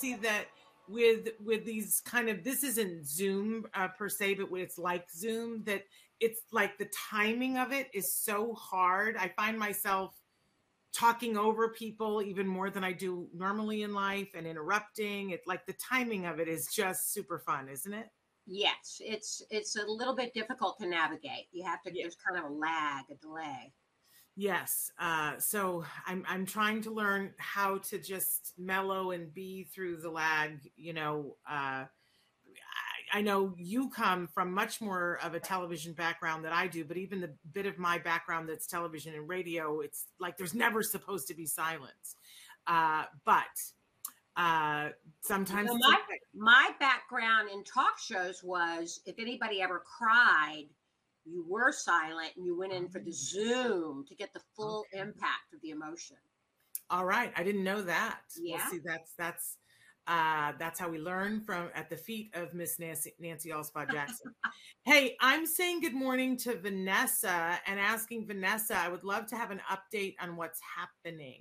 Find Nancy that with with these kind of this isn't Zoom uh, per se, but it's like Zoom that it's like the timing of it is so hard. I find myself talking over people even more than I do normally in life and interrupting. It like the timing of it is just super fun, isn't it? Yes, it's it's a little bit difficult to navigate. You have to Yeah. there's kind of a lag, a delay. Yes. Uh, so I'm I'm trying to learn how to just mellow and be through the lag. You know, uh, I, I know you come from much more of a television background than I do, but even the bit of my background that's television and radio, it's like there's never supposed to be silence. Uh, but uh, sometimes Well, my, my background in talk shows was if anybody ever cried, you were silent and you went in for the Zoom to get the full Okay. impact of the emotion. All right, I didn't know that. Yeah. Well, see, that's that's uh, that's how we learn from at the feet of Miss Nancy Nancy Alspaugh Jackson. hey, I'm saying good morning to Vanessa and asking Vanessa. I would love to have an update on what's happening.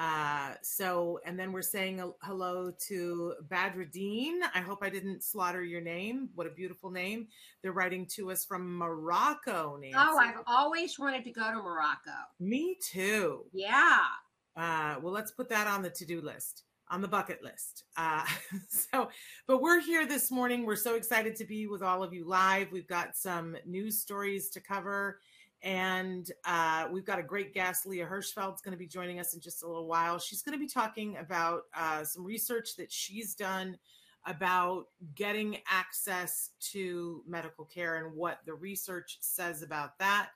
Uh, so, and then we're saying hello to Badruddin. I hope I didn't slaughter your name. What a beautiful name. They're writing to us from Morocco, Nancy. Oh, I've always wanted to go to Morocco. Me too. Yeah. Uh, well, let's put that on the to-do list, on the bucket list. Uh, so, but we're here this morning. We're so excited to be with all of you live. We've got some news stories to cover, and uh, we've got a great guest. Leah Hirschfeld's going to be joining us in just a little while. She's going to be talking about uh, some research that she's done about getting access to medical care and what the research says about that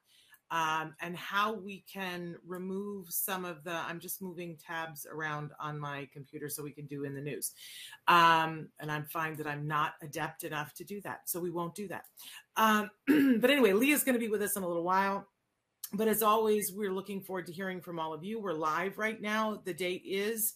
um, and how we can remove some of the i'm just moving tabs around on my computer so we can do in the news um, and i'm find that i'm not adept enough to do that so we won't do that um, but anyway leah's going to be with us in a little while but as always we're looking forward to hearing from all of you we're live right now the date is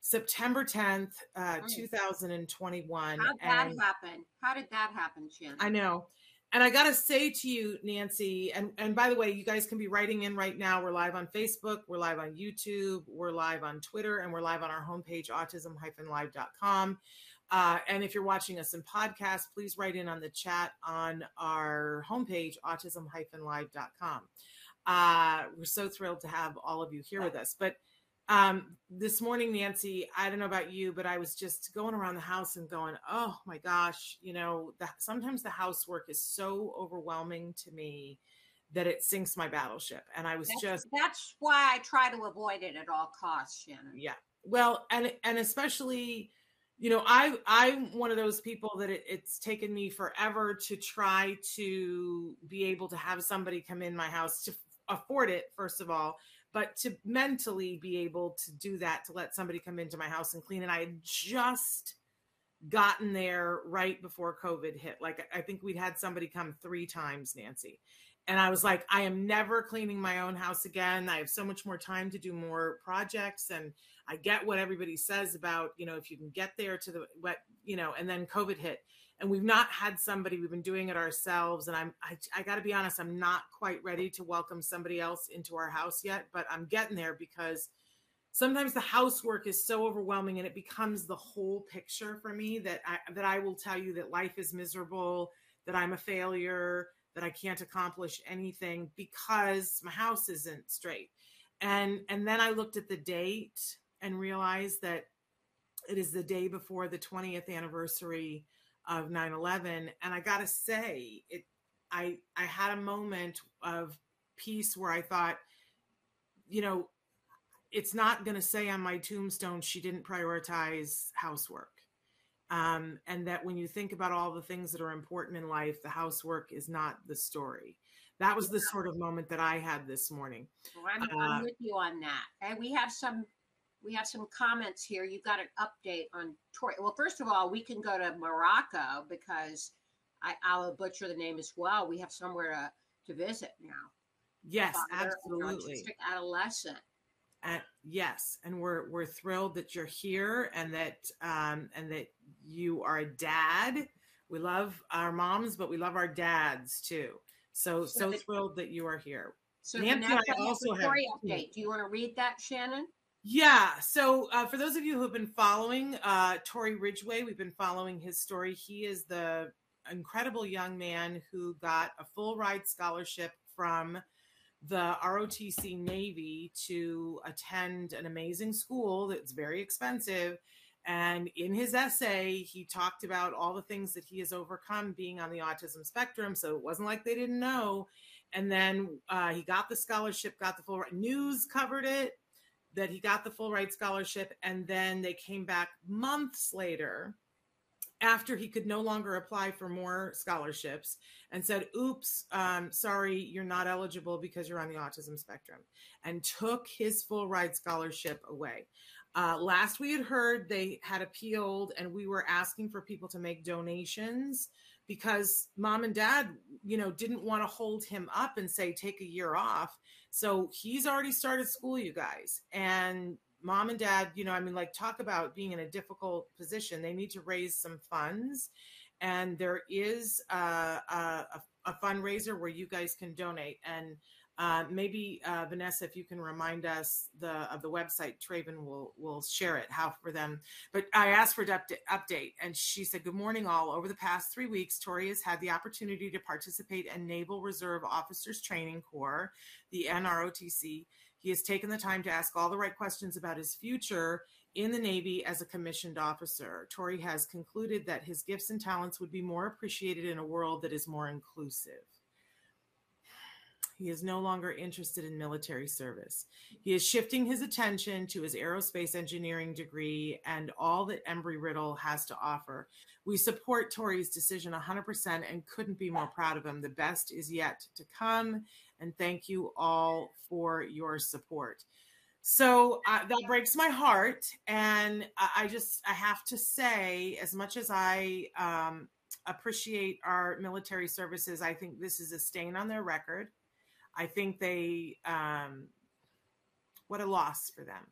september 10th uh, Nice. 2021 How'd that and- happen? How did that happen, Shannon? I know. And I gotta say to you, Nancy, and and by the way, you guys can be writing in right now. We're live on Facebook, we're live on YouTube, we're live on Twitter, and we're live on our homepage, autism-live.com. Uh, and if you're watching us in podcast, please write in on the chat on our homepage, autism-live.com. Uh, we're so thrilled to have all of you here with us. But um, this morning, Nancy, I don't know about you, but I was just going around the house and going, oh my gosh, you know, the, sometimes the housework is so overwhelming to me that it sinks my battleship. And I was That's, just, that's why I try to avoid it at all costs, Shannon. yeah. Well, and and especially, you know, I I'm one of those people that it, it's taken me forever to try to be able to have somebody come in my house to afford it, first of all, but to mentally be able to do that, to let somebody come into my house and clean. And I had just gotten there right before COVID hit. Like I think we'd had somebody come three times, Nancy. And I was like, I am never cleaning my own house again. I have so much more time to do more projects. And I get what everybody says about, you know, if you can get there to the what, you know, and then COVID hit. and we've not had somebody we've been doing it ourselves and i'm i, I got to be honest i'm not quite ready to welcome somebody else into our house yet but i'm getting there because sometimes the housework is so overwhelming and it becomes the whole picture for me that i that i will tell you that life is miserable that i'm a failure that i can't accomplish anything because my house isn't straight and and then i looked at the date and realize that it is the day before the 20th anniversary of 9-11 and i gotta say it i i had a moment of peace where i thought you know it's not going to say on my tombstone she didn't prioritize housework. Um, and that when you think about all the things that are important in life the housework is not the story. That was the sort of moment that i had this morning. Well, I'm, I'm, uh, with you on that. And we have some we have some comments here. You got an update on Tori. Well, first of all, we can go to Morocco because I, I'll butcher the name as well. We have somewhere to, to visit now. Yes, absolutely. Adolescent. Uh, yes, and we're we're thrilled that you're here and that um, and that you are a dad. We love our moms, but we love our dads too. So so, so thrilled that you are here. So Nancy, I also have update. Do you want to read that, Shannon? Yeah. So uh, for those of you who have been following uh, Tori Ridgway, we've been following his story. He is the incredible young man who got a full ride scholarship from the ROTC Navy to attend an amazing school that's very expensive. And in his essay, he talked about all the things that he has overcome being on the autism spectrum. So it wasn't like they didn't know. And then uh, he got the scholarship, got the full news covered it that he got the full ride scholarship and then they came back months later after he could no longer apply for more scholarships and said oops um, sorry you're not eligible because you're on the autism spectrum and took his full ride scholarship away. Uh, last we had heard they had appealed and we were asking for people to make donations because mom and dad you know didn't want to hold him up and say take a year off so he's already started school, you guys. And mom and dad, you know, I mean, like, talk about being in a difficult position. They need to raise some funds. And there is uh, a, a, a fundraiser where you guys can donate. And uh, maybe uh, Vanessa, if you can remind us the of the website, Traven will will share it how for them. But I asked for an update, and she said, "Good morning, all. Over the past three weeks, Tori has had the opportunity to participate in Naval Reserve Officers Training Corps, the NROTC. He has taken the time to ask all the right questions about his future." In the Navy as a commissioned officer, Tori has concluded that his gifts and talents would be more appreciated in a world that is more inclusive. He is no longer interested in military service. He is shifting his attention to his aerospace engineering degree and all that Embry Riddle has to offer. We support Tori's decision 100% and couldn't be more proud of him. The best is yet to come. And thank you all for your support. So uh, that breaks my heart. And I, just, I have to say, as much as I um, appreciate our military services, I think this is a stain on their record. I think they, um, what a loss for them.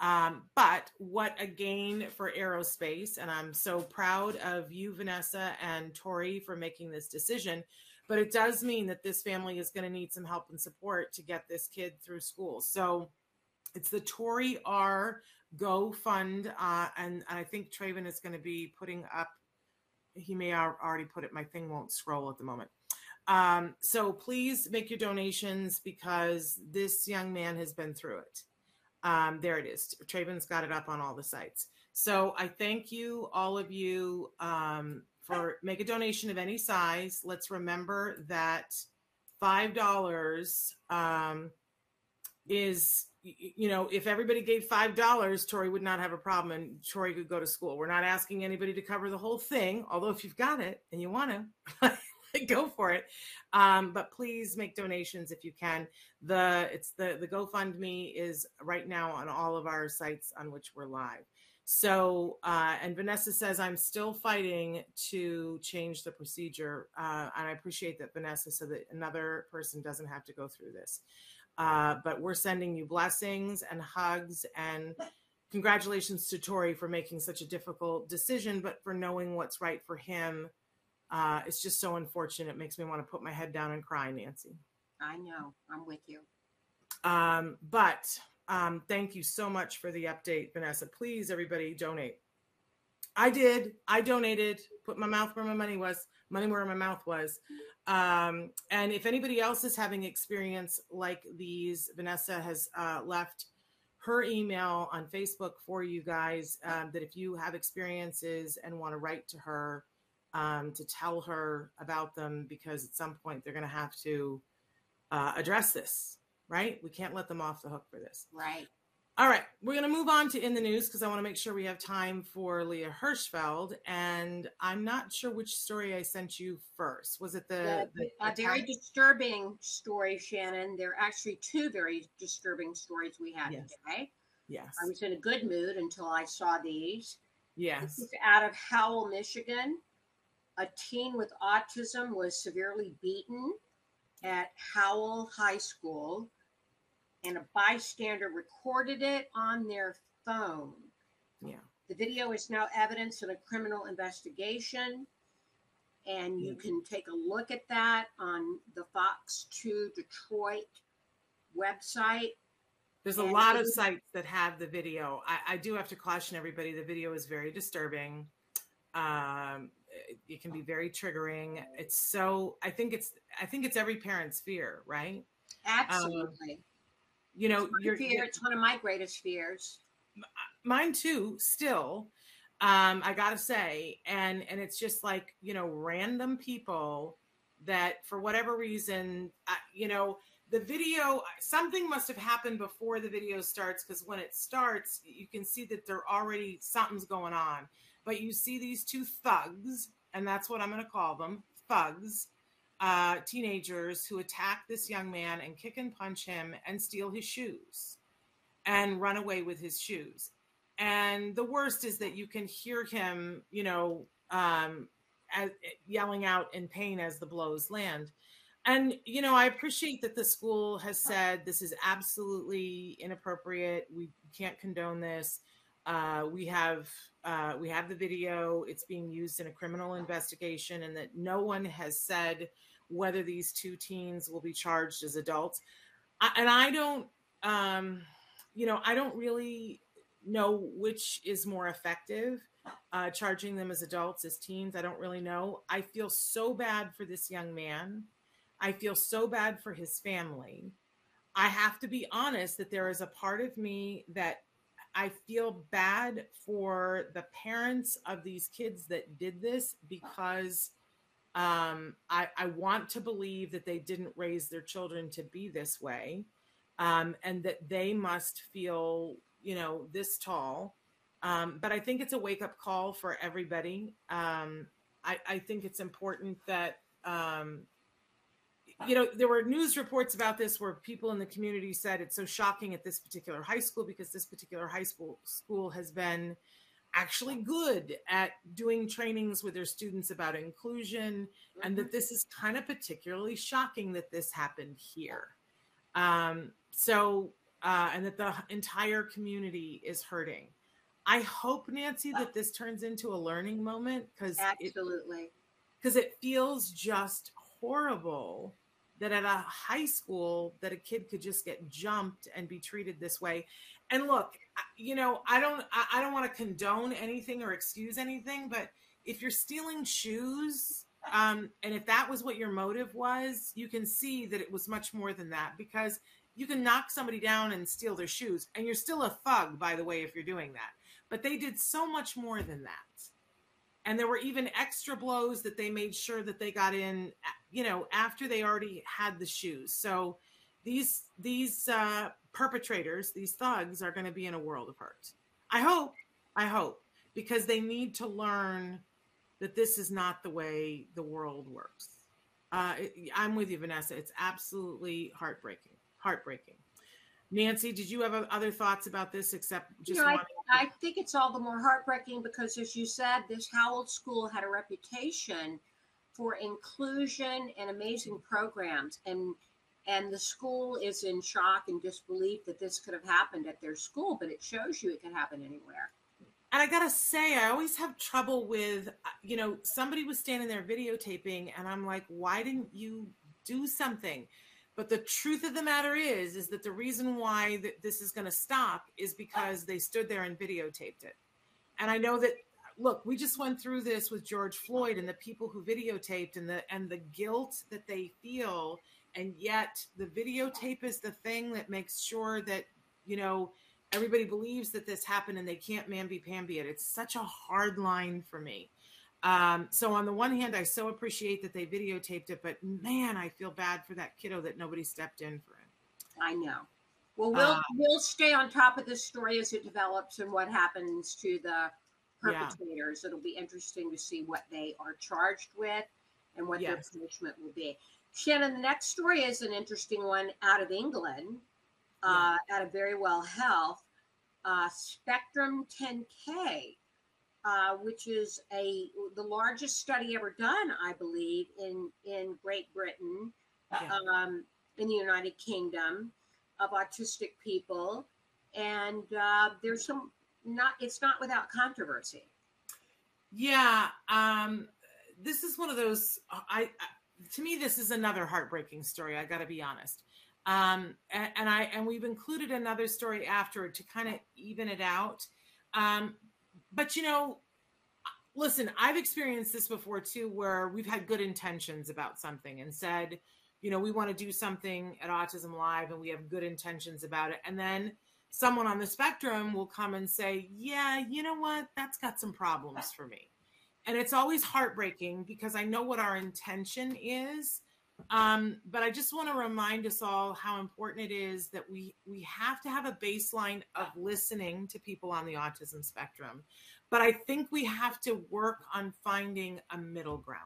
Um, but what a gain for aerospace. And I'm so proud of you, Vanessa and Tori, for making this decision. But it does mean that this family is going to need some help and support to get this kid through school. So it's the Tori R Go Fund. Uh, and, and I think Traven is going to be putting up, he may already put it, my thing won't scroll at the moment. Um, so please make your donations because this young man has been through it. Um, there it is. Traven's got it up on all the sites. So I thank you, all of you, um, for make a donation of any size. Let's remember that five dollars um, is you know if everybody gave five dollars tori would not have a problem and tori could go to school we're not asking anybody to cover the whole thing although if you've got it and you want to go for it. Um, but please make donations if you can. The it's the the GoFundMe is right now on all of our sites on which we're live. So uh, and Vanessa says I'm still fighting to change the procedure, uh, and I appreciate that Vanessa, so that another person doesn't have to go through this. Uh, but we're sending you blessings and hugs and congratulations to Tori for making such a difficult decision, but for knowing what's right for him. Uh, it's just so unfortunate. It makes me want to put my head down and cry, Nancy. I know. I'm with you. Um, but um, thank you so much for the update, Vanessa. Please, everybody, donate. I did. I donated. Put my mouth where my money was. Money where my mouth was. Um, and if anybody else is having experience like these, Vanessa has uh, left her email on Facebook for you guys. Um, that if you have experiences and want to write to her um, to tell her about them, because at some point they're going to have to uh, address this, right? We can't let them off the hook for this. Right. All right, we're going to move on to in the news because I want to make sure we have time for Leah Hirschfeld. And I'm not sure which story I sent you first. Was it the, the, the a very disturbing story, Shannon? There are actually two very disturbing stories we had yes. today. Yes. I was in a good mood until I saw these. Yes. This is out of Howell, Michigan. A teen with autism was severely beaten at Howell High School, and a bystander recorded it on their phone. Yeah. The video is now evidence in a criminal investigation, and you mm-hmm. can take a look at that on the Fox 2 Detroit website. There's a and lot of sites that have the video. I, I, do have to caution everybody the video is very disturbing. Um, it can be very triggering. It's so I think it's I think it's every parent's fear, right? Absolutely. Um, you know, your fear. It's one of my greatest fears. Mine too. Still, um, I gotta say, and and it's just like you know, random people that for whatever reason, uh, you know, the video something must have happened before the video starts because when it starts, you can see that there already something's going on but you see these two thugs, and that's what I'm going to call them thugs, uh, teenagers who attack this young man and kick and punch him and steal his shoes and run away with his shoes. And the worst is that you can hear him, you know, um, as, yelling out in pain as the blows land. And, you know, I appreciate that the school has said this is absolutely inappropriate. We can't condone this. Uh, we have uh, we have the video. It's being used in a criminal investigation, and that no one has said whether these two teens will be charged as adults. I, and I don't, um, you know, I don't really know which is more effective, uh, charging them as adults, as teens. I don't really know. I feel so bad for this young man. I feel so bad for his family. I have to be honest that there is a part of me that I feel bad for the parents of these kids that did this because um, I, I, want to believe that they didn't raise their children to be this way um, and that they must feel, you know, this tall. Um, but I think it's a wake up call for everybody. Um, I, I, think it's important that um, you know, there were news reports about this where people in the community said it's so shocking at this particular high school because this particular high school school has been actually good at doing trainings with their students about inclusion mm-hmm. and that mm-hmm. this is kind of particularly shocking that this happened here um, so uh, and that the entire community is hurting i hope nancy that this turns into a learning moment because absolutely because it, it feels just horrible that at a high school that a kid could just get jumped and be treated this way. And look you know i don't i don't want to condone anything or excuse anything but if you're stealing shoes um, and if that was what your motive was you can see that it was much more than that because you can knock somebody down and steal their shoes and you're still a thug by the way if you're doing that. But they did so much more than that and there were even extra blows that they made sure that they got in you know after they already had the shoes. So these these uh, perpetrators these thugs are going to be in a world of hurt i hope i hope because they need to learn that this is not the way the world works. Uh, i'm with you vanessa. It's absolutely heartbreaking heartbreaking Nancy, did you have other thoughts about this except just? You know, I, I, think it's all the more heartbreaking because, as you said, this Howell School had a reputation for inclusion and amazing programs, and and the school is in shock and disbelief that this could have happened at their school, but it shows you it could happen anywhere. And I gotta say, I always have trouble with, uh, you know, somebody was standing there videotaping, and I'm like, why didn't you do something? But the truth of the matter is, is that the reason why th- this is going to stop is because they stood there and videotaped it. And I know that look, we just went through this with George Floyd and the people who videotaped and the and the guilt that they feel and yet the videotape is the thing that makes sure that you know everybody believes that this happened and they can't mamby pamby it. It's such a hard line for me. Um, so on the one hand, I so appreciate that they videotaped it, but man, I feel bad for that kiddo that nobody stepped in for him. I know. Well, we'll uh, we'll stay on top of this story as it develops and what happens to the perpetrators. Yeah. It'll be interesting to see what they are charged with and what yes. their punishment will be. Shannon, the next story is an interesting one out of England, yeah. uh, out of Very Well Health, uh, Spectrum 10K uh, which is a the largest study ever done, I believe, in in Great Britain, yeah. um, in the United Kingdom, of autistic people, and uh, there's some not. It's not without controversy. Yeah, um, this is one of those. I, I to me, this is another heartbreaking story. I got to be honest. Um, and, and, I and we've included another story after to kind of even it out. Um, but you know, listen, I've experienced this before too, where we've had good intentions about something and said, you know, we want to do something at Autism Live and we have good intentions about it. And then someone on the spectrum will come and say, yeah, you know what? That's got some problems for me. And it's always heartbreaking because I know what our intention is. Um, but I just want to remind us all how important it is that we we have to have a baseline of listening to people on the autism spectrum. But I think we have to work on finding a middle ground.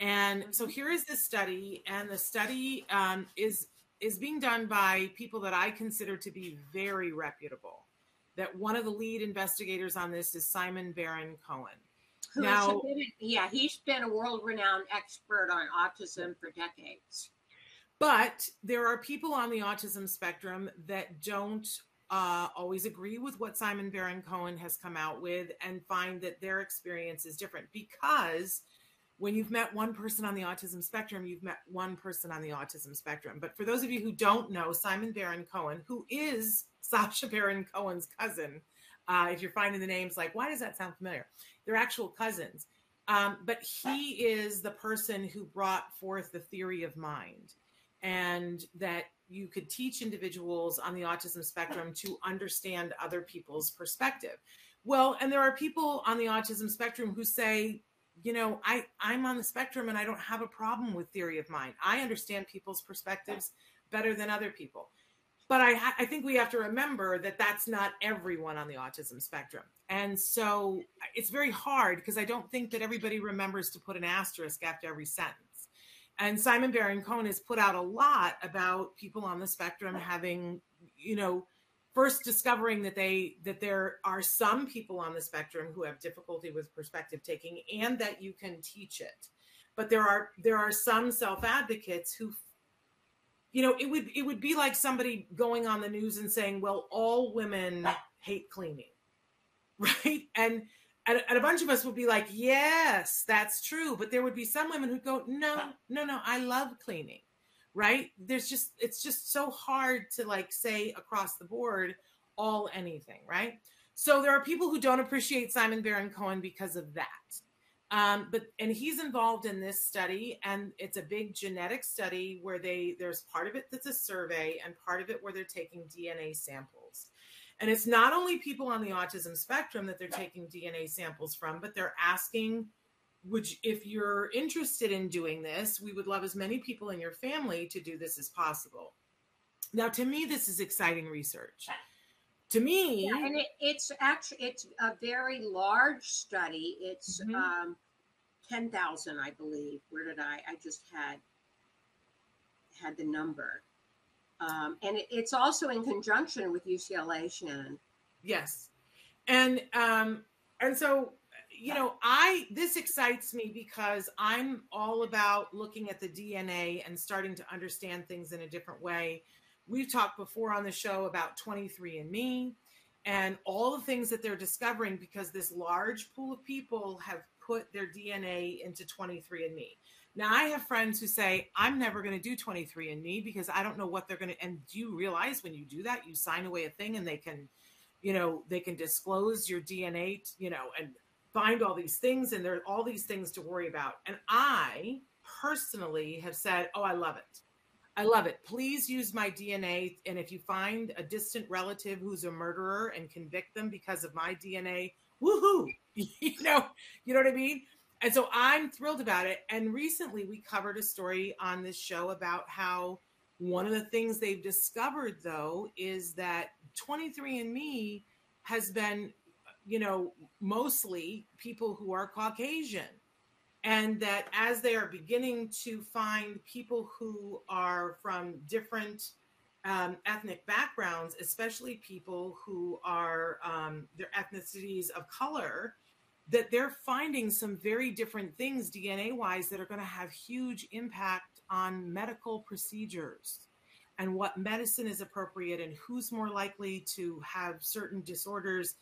And so mm-hmm. here is the study, and the study um, is is being done by people that I consider to be very reputable. That one of the lead investigators on this is Simon Baron Cohen. Now, been, yeah, he's been a world-renowned expert on autism for decades. But there are people on the autism spectrum that don't uh, always agree with what Simon Baron Cohen has come out with and find that their experience is different because when you've met one person on the autism spectrum, you've met one person on the autism spectrum. But for those of you who don't know, Simon Baron Cohen, who is Sacha Baron Cohen's cousin, uh, if you're finding the names like, why does that sound familiar? They're actual cousins. Um, but he is the person who brought forth the theory of mind and that you could teach individuals on the autism spectrum to understand other people's perspective. Well, and there are people on the autism spectrum who say, you know, I I'm on the spectrum and I don't have a problem with theory of mind. I understand people's perspectives better than other people. But I I think we have to remember that that's not everyone on the autism spectrum. And so it's very hard because I don't think that everybody remembers to put an asterisk after every sentence and Simon Baron Cohen has put out a lot about people on the spectrum having, you know, first discovering that they that there are some people on the spectrum who have difficulty with perspective taking and that you can teach it. But there are there are some self-advocates who you know, it would it would be like somebody going on the news and saying, "Well, all women hate cleaning." Right? And and, a bunch of us would be like, yes, that's true. But there would be some women who'd go, no, no, no, I love cleaning. Right. There's just, it's just so hard to like say across the board all anything. Right. So there are people who don't appreciate Simon Baron Cohen because of that. Um, but and he's involved in this study, and it's a big genetic study where they there's part of it that's a survey, and part of it where they're taking DNA samples. And it's not only people on the autism spectrum that they're taking DNA samples from, but they're asking, would you, if you're interested in doing this, we would love as many people in your family to do this as possible. Now, to me, this is exciting research. To me, yeah, and it, it's actually it's a very large study. It's mm-hmm. um, ten thousand, I believe. Where did I? I just had had the number. Um, and it, it's also in conjunction with UCLA, Shannon. Yes, and um, and so you know, I this excites me because I'm all about looking at the DNA and starting to understand things in a different way. We've talked before on the show about 23andMe and all the things that they're discovering because this large pool of people have put their DNA into 23andMe. Now, I have friends who say, I'm never going to do 23andMe because I don't know what they're going to. And do you realize when you do that, you sign away a thing and they can, you know, they can disclose your DNA, you know, and find all these things and there are all these things to worry about. And I personally have said, Oh, I love it. I love it. Please use my DNA. And if you find a distant relative who's a murderer and convict them because of my DNA, woohoo! you know, you know what I mean? And so I'm thrilled about it. And recently we covered a story on this show about how one of the things they've discovered though is that 23andMe has been, you know, mostly people who are Caucasian and that as they are beginning to find people who are from different um, ethnic backgrounds, especially people who are um, their ethnicities of color, that they're finding some very different things DNA wise that are going to have huge impact on medical procedures and what medicine is appropriate and who's more likely to have certain disorders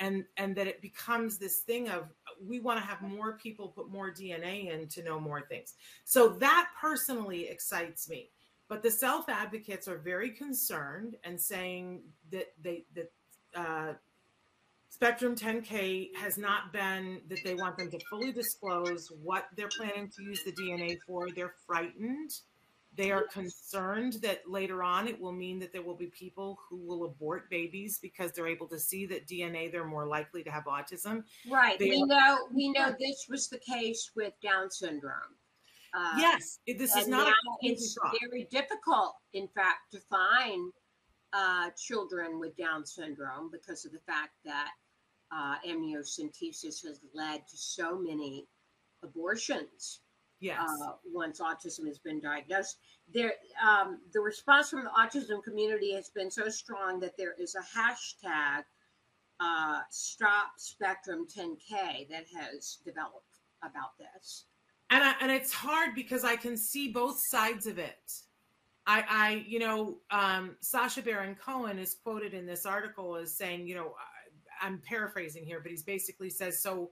and and that it becomes this thing of we want to have more people put more DNA in to know more things. So that personally excites me. But the self advocates are very concerned and saying that they that uh, Spectrum 10K has not been that they want them to fully disclose what they're planning to use the DNA for. They're frightened they are concerned that later on it will mean that there will be people who will abort babies because they're able to see that DNA they're more likely to have autism. Right. They we are- know we know this was the case with Down syndrome. Uh, yes, this is not. it's very difficult, in fact, to find uh, children with Down syndrome because of the fact that uh, amniocentesis has led to so many abortions Yes. Uh, once autism has been diagnosed, there um, the response from the autism community has been so strong that there is a hashtag uh, Stop Spectrum 10K that has developed about this. And I, and it's hard because I can see both sides of it. I, I you know, um, Sacha Baron Cohen is quoted in this article as saying, you know, I'm paraphrasing here, but he's basically says so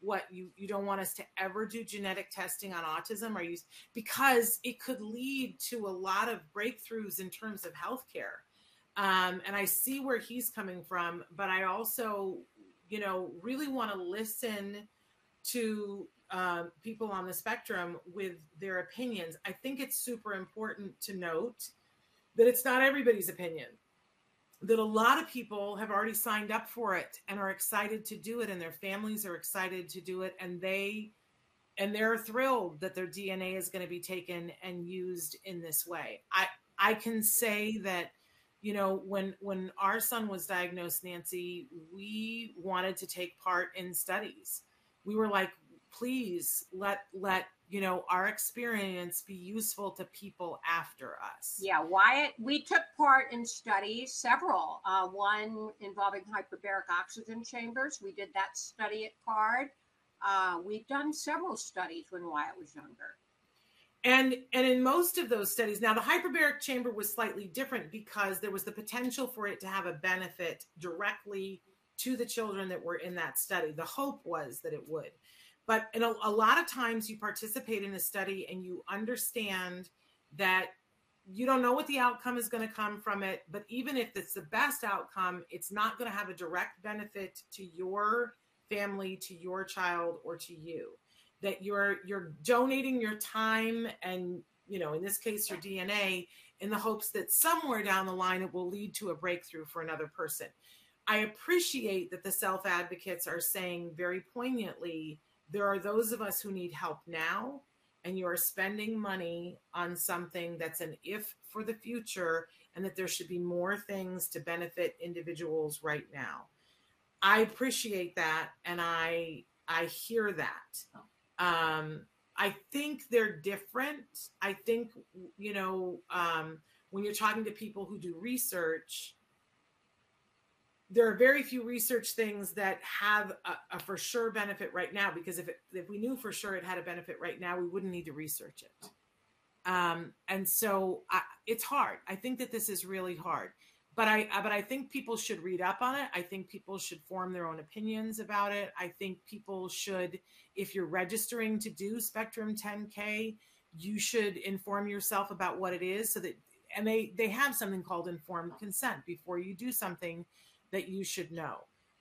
what you you don't want us to ever do genetic testing on autism? Are you because it could lead to a lot of breakthroughs in terms of healthcare. Um, and i see where he's coming from but i also you know really want to listen to uh, people on the spectrum with their opinions. I think it's super important to note that it's not everybody's opinion that a lot of people have already signed up for it and are excited to do it and their families are excited to do it and they and they're thrilled that their DNA is going to be taken and used in this way. I I can say that you know when when our son was diagnosed Nancy, we wanted to take part in studies. We were like please let let you know our experience be useful to people after us. Yeah wyatt we took part in studies several uh, one involving hyperbaric oxygen chambers. We did that study at CARD. Uh, we've done several studies when wyatt was younger. And and in most of those studies now the hyperbaric chamber was slightly different because there was the potential for it to have a benefit directly to the children that were in that study. The hope was that it would but in a, a lot of times you participate in a study and you understand that you don't know what the outcome is going to come from it but even if it's the best outcome it's not going to have a direct benefit to your family to your child or to you. That you're you're donating your time and you know in this case your dna in the hopes that somewhere down the line it will lead to a breakthrough for another person. I appreciate that the self advocates are saying very poignantly there are those of us who need help now and you are spending money on something that's an if for the future and that there should be more things to benefit individuals right now. I appreciate that and i i hear that. Um i think they're different. I think you know um when you're talking to people who do research there are very few research things that have a, a, for sure benefit right now because if it, if we knew for sure it had a benefit right now we wouldn't need to research it. Um, and so I, it's hard. I think that this is really hard. But i but i think people should read up on it. I think people should form their own opinions about it. I think people should if you're registering to do spectrum 10k you should inform yourself about what it is so that and they they have something called informed consent. Before you do something that you should know.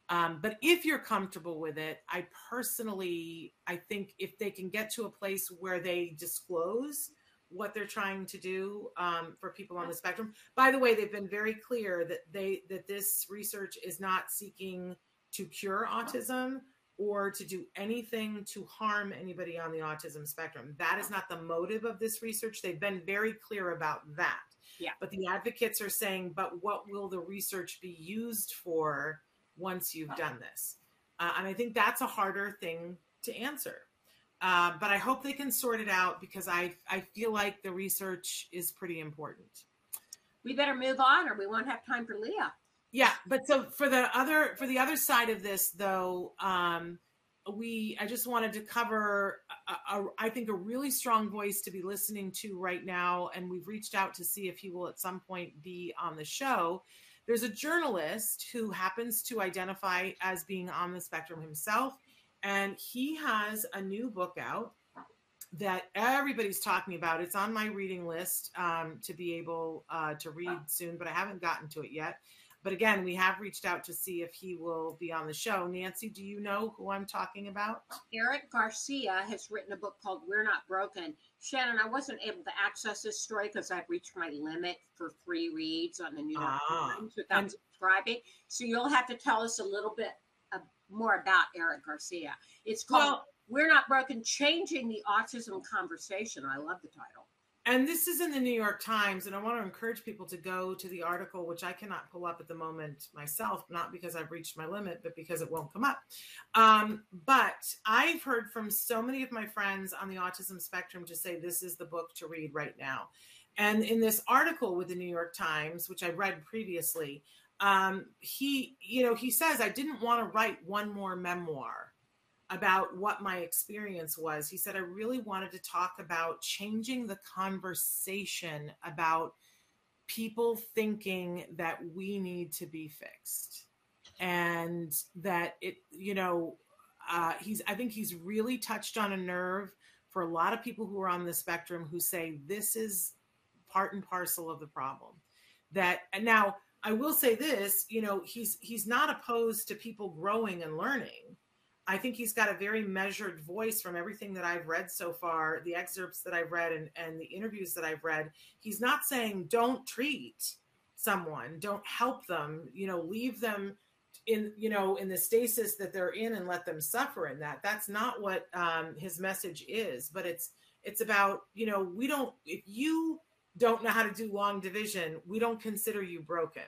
Um, but if you're comfortable with it, I personally, I think if they can get to a place where they disclose what they're trying to do um, for people on the spectrum. By the way, they've been very clear that they that this research is not seeking to cure autism or to do anything to harm anybody on the autism spectrum. That is not the motive of this research. They've been very clear about that. Yeah. But the advocates are saying, but what will the research be used for once you've done this? Uh, and I think that's a harder thing to answer. Uh, but I hope they can sort it out because I I feel like the research is pretty important. We better move on, or we won't have time for Leah. Yeah, but so for the other for the other side of this, though, um, we I just wanted to cover a, a, I think a really strong voice to be listening to right now, and we've reached out to see if he will at some point be on the show. There's a journalist who happens to identify as being on the spectrum himself, and he has a new book out that everybody's talking about. It's on my reading list um, to be able uh, to read soon, but I haven't gotten to it yet. But again, we have reached out to see if he will be on the show. Nancy, do you know who I'm talking about? Eric Garcia has written a book called We're Not Broken. Shannon, I wasn't able to access this story because I've reached my limit for free reads on the New York ah, Times without and- subscribing. So you'll have to tell us a little bit more about Eric Garcia. It's called well, We're Not Broken Changing the Autism Conversation. I love the title and this is in the New York Times, and I want to encourage people to go to the article, which I cannot pull up at the moment myself, not because I've reached my limit, but because it won't come up. Um, but I've heard from so many of my friends on the autism spectrum to say this is the book to read right now. And in this article with the New York Times, which I read previously, um, he, you know, he says, I didn't want to write one more memoir about what my experience was. He said, I really wanted to talk about changing the conversation about people thinking that we need to be fixed and that it, you know, uh, he's, I think he's really touched on a nerve for a lot of people who are on the spectrum who say this is part and parcel of the problem. That, and now, I will say this, you know, he's he's not opposed to people growing and learning I think he's got a very measured voice from everything that I've read so far, the excerpts that I've read and, and the interviews that I've read. He's not saying don't treat someone, don't help them, you know, leave them in, you know, in the stasis that they're in and let them suffer in that. That's not what um, his message is, but it's, it's about, you know, we don't, if you don't know how to do long division, we don't consider you broken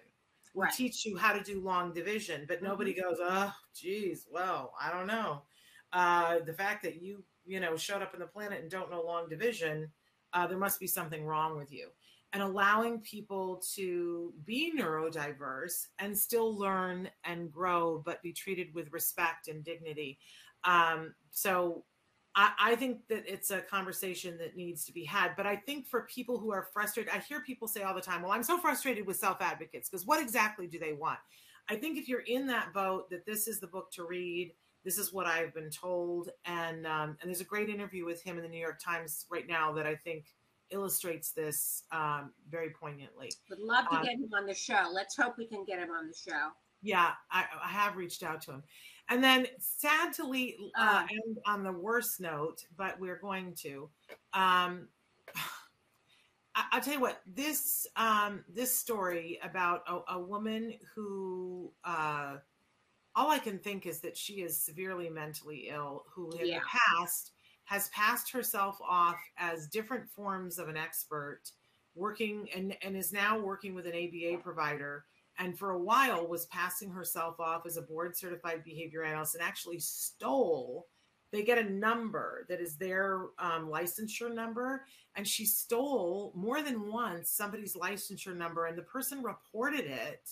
right. teach you how to do long division, but nobody mm-hmm. goes, oh, geez, well, I don't know. Uh, the fact that you, you know, showed up in the planet and don't know long division, uh, there must be something wrong with you. And allowing people to be neurodiverse and still learn and grow, but be treated with respect and dignity. Um, so I, I think that it's a conversation that needs to be had. But I think for people who are frustrated, I hear people say all the time, well, I'm so frustrated with self advocates because what exactly do they want? I think if you're in that boat, that this is the book to read. This is what I've been told, and um, and there's a great interview with him in the New York Times right now that I think illustrates this um, very poignantly. Would love to uh, get him on the show. Let's hope we can get him on the show. Yeah, I, I have reached out to him. And then, sad to leave, uh, uh, end on the worst note, but we're going to. Um, I, will tell you what this um, this story about a, a woman who uh, all I can think is that she is severely mentally ill, who in yeah. the past has passed herself off as different forms of an expert, working and, and is now working with an ABA provider and for a while was passing herself off as a board certified behavior analyst and actually stole they get a number that is their um, licensure number and she stole more than once somebody's licensure number and the person reported it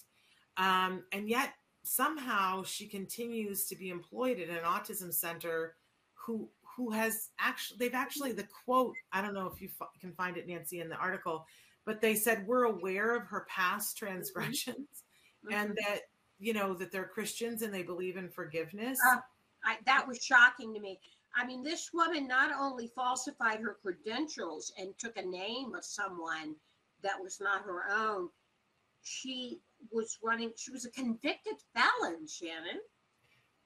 um, and yet somehow she continues to be employed at an autism center who who has actually they've actually the quote i don't know if you can find it nancy in the article but they said we're aware of her past mm-hmm. transgressions mm-hmm. and that you know that they're christians and they believe in forgiveness uh, I, that was shocking to me i mean this woman not only falsified her credentials and took a name of someone that was not her own she was running she was a convicted felon shannon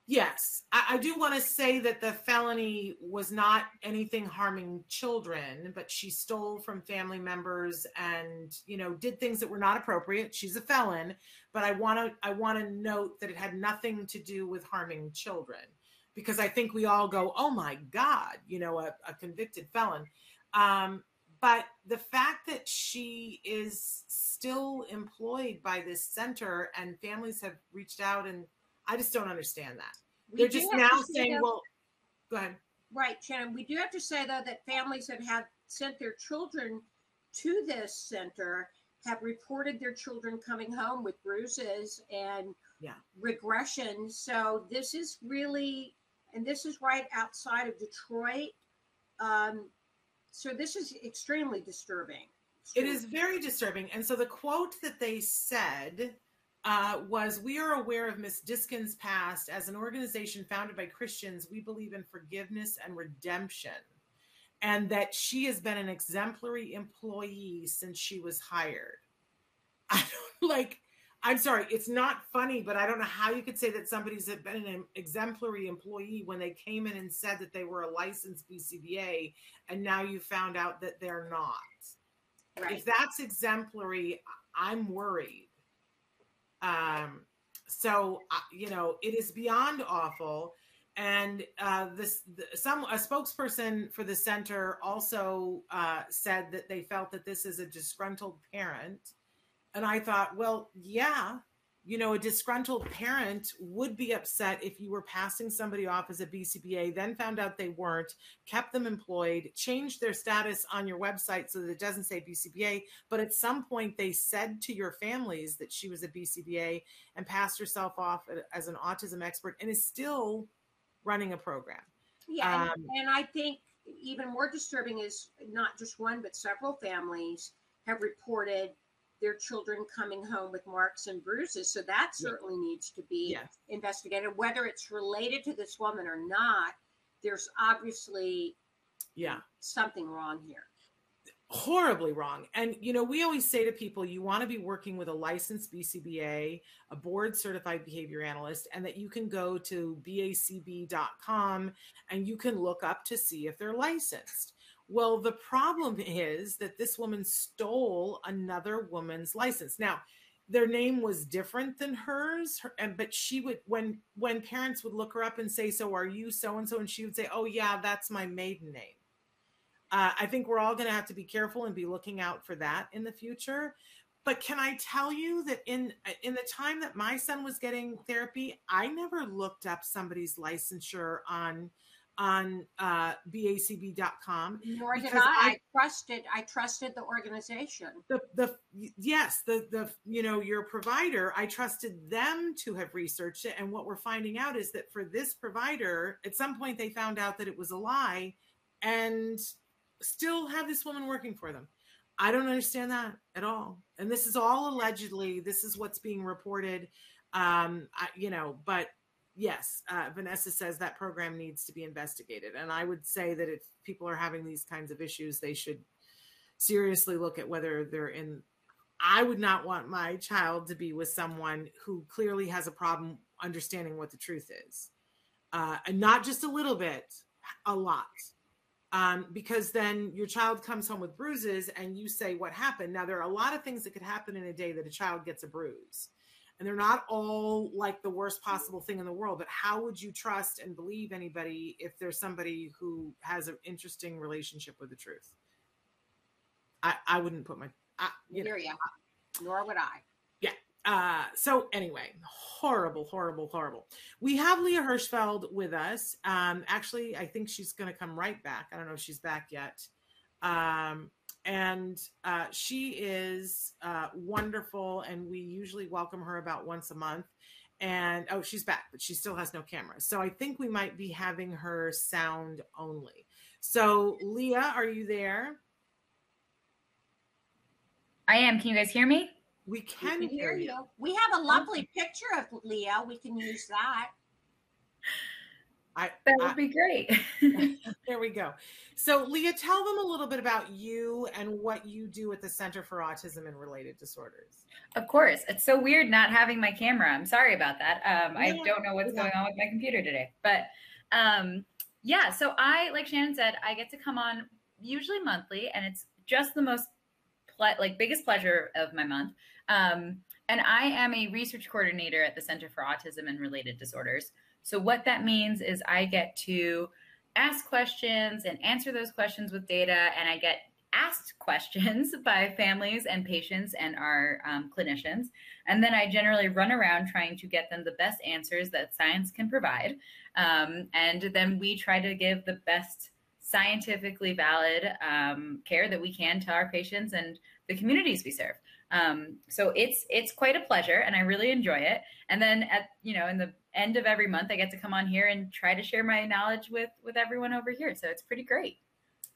Yes, I, I do want to say that the felony was not anything harming children, but she stole from family members and you know did things that were not appropriate. She's a felon, but I want to I want to note that it had nothing to do with harming children because I think we all go, oh my god, you know, a, a convicted felon. Um, but the fact that she is still employed by this center and families have reached out and I just don't understand that. We They're just now saying, though, well, go ahead. Right, Shannon. We do have to say, though, that families that have sent their children to this center have reported their children coming home with bruises and yeah. regression. So this is really, and this is right outside of Detroit. Um, so this is extremely disturbing. It is very disturbing. And so the quote that they said uh, was we are aware of Miss Diskin's past as an organization founded by Christians. We believe in forgiveness and redemption, and that she has been an exemplary employee since she was hired. I don't like. I'm sorry, it's not funny, but I don't know how you could say that somebody's been an exemplary employee when they came in and said that they were a licensed BCBA, and now you found out that they're not. Right. If that's exemplary, I'm worried um, so uh, you know, it is beyond awful. And uh, this, the, some a spokesperson for the center also uh, said that they felt that this is a disgruntled parent. And I thought, well, yeah, you know, a disgruntled parent would be upset if you were passing somebody off as a BCBA, then found out they weren't, kept them employed, changed their status on your website so that it doesn't say BCBA. But at some point, they said to your families that she was a BCBA and passed herself off as an autism expert and is still running a program. Yeah. Um, and, and I think even more disturbing is not just one, but several families have reported their children coming home with marks and bruises. So that certainly yeah. needs to be yeah. investigated. Whether it's related to this woman or not, there's obviously yeah something wrong here. Horribly wrong. And you know, we always say to people, you want to be working with a licensed BCBA, a board certified behavior analyst, and that you can go to bacb.com and you can look up to see if they're licensed well, the problem is that this woman stole another woman's license. Now, their name was different than hers, and but she would when when parents would look her up and say, "So are you so and so?" and she would say, "Oh yeah, that's my maiden name." Uh, I think we're all going to have to be careful and be looking out for that in the future. But can I tell you that in in the time that my son was getting therapy, I never looked up somebody's licensure on on uh, bacb.com. Nor did I. I. Trusted. I trusted the organization. The the yes the the you know your provider. I trusted them to have researched it, and what we're finding out is that for this provider, at some point they found out that it was a lie, and still have this woman working for them. I don't understand that at all. And this is all allegedly. This is what's being reported. Um, I, you know, but yes, uh, Vanessa says that program needs to be investigated. And I would say that if people are having these kinds of issues, they should seriously look at whether they're in. I would not want my child to be with someone who clearly has a problem understanding what the truth is. Uh, and not just a little bit, a lot. Um, because then your child comes home with bruises and you say what happened. Now, there are a lot of things that could happen in a day that a child gets a bruise and they're not all like the worst possible thing in the world but how would you trust and believe anybody if there's somebody who has an interesting relationship with the truth i i wouldn't put my I, you know, yeah nor would i yeah uh, so anyway, horrible, horrible, horrible. We have Leah Hirschfeld with us. Um, actually, I think she's going to come right back. I don't know if she's back yet. Um, and uh, she is uh, wonderful and we usually welcome her about once a month and oh, she's back, but she still has no camera. So I think we might be having her sound only. So Leah, are you there? I am. Can you guys hear me? We can, we can hear, hear you. you. We have a lovely picture of Leah. We can use that. I, that would I, be great. there we go. So, Leah, tell them a little bit about you and what you do at the Center for Autism and Related Disorders. Of course. It's so weird not having my camera. I'm sorry about that. Um, yeah. I don't know what's yeah. going on with my computer today. But um, yeah, so I, like Shannon said, I get to come on usually monthly, and it's just the most ple- like biggest pleasure of my month. Um, and I am a research coordinator at the Center for Autism and Related Disorders. So, what that means is I get to ask questions and answer those questions with data, and I get asked questions by families and patients and our um, clinicians. And then I generally run around trying to get them the best answers that science can provide. Um, and then we try to give the best scientifically valid um, care that we can to our patients and the communities we serve. Um, so it's it's quite a pleasure, and I really enjoy it. And then at you know in the end of every month, I get to come on here and try to share my knowledge with with everyone over here. So it's pretty great.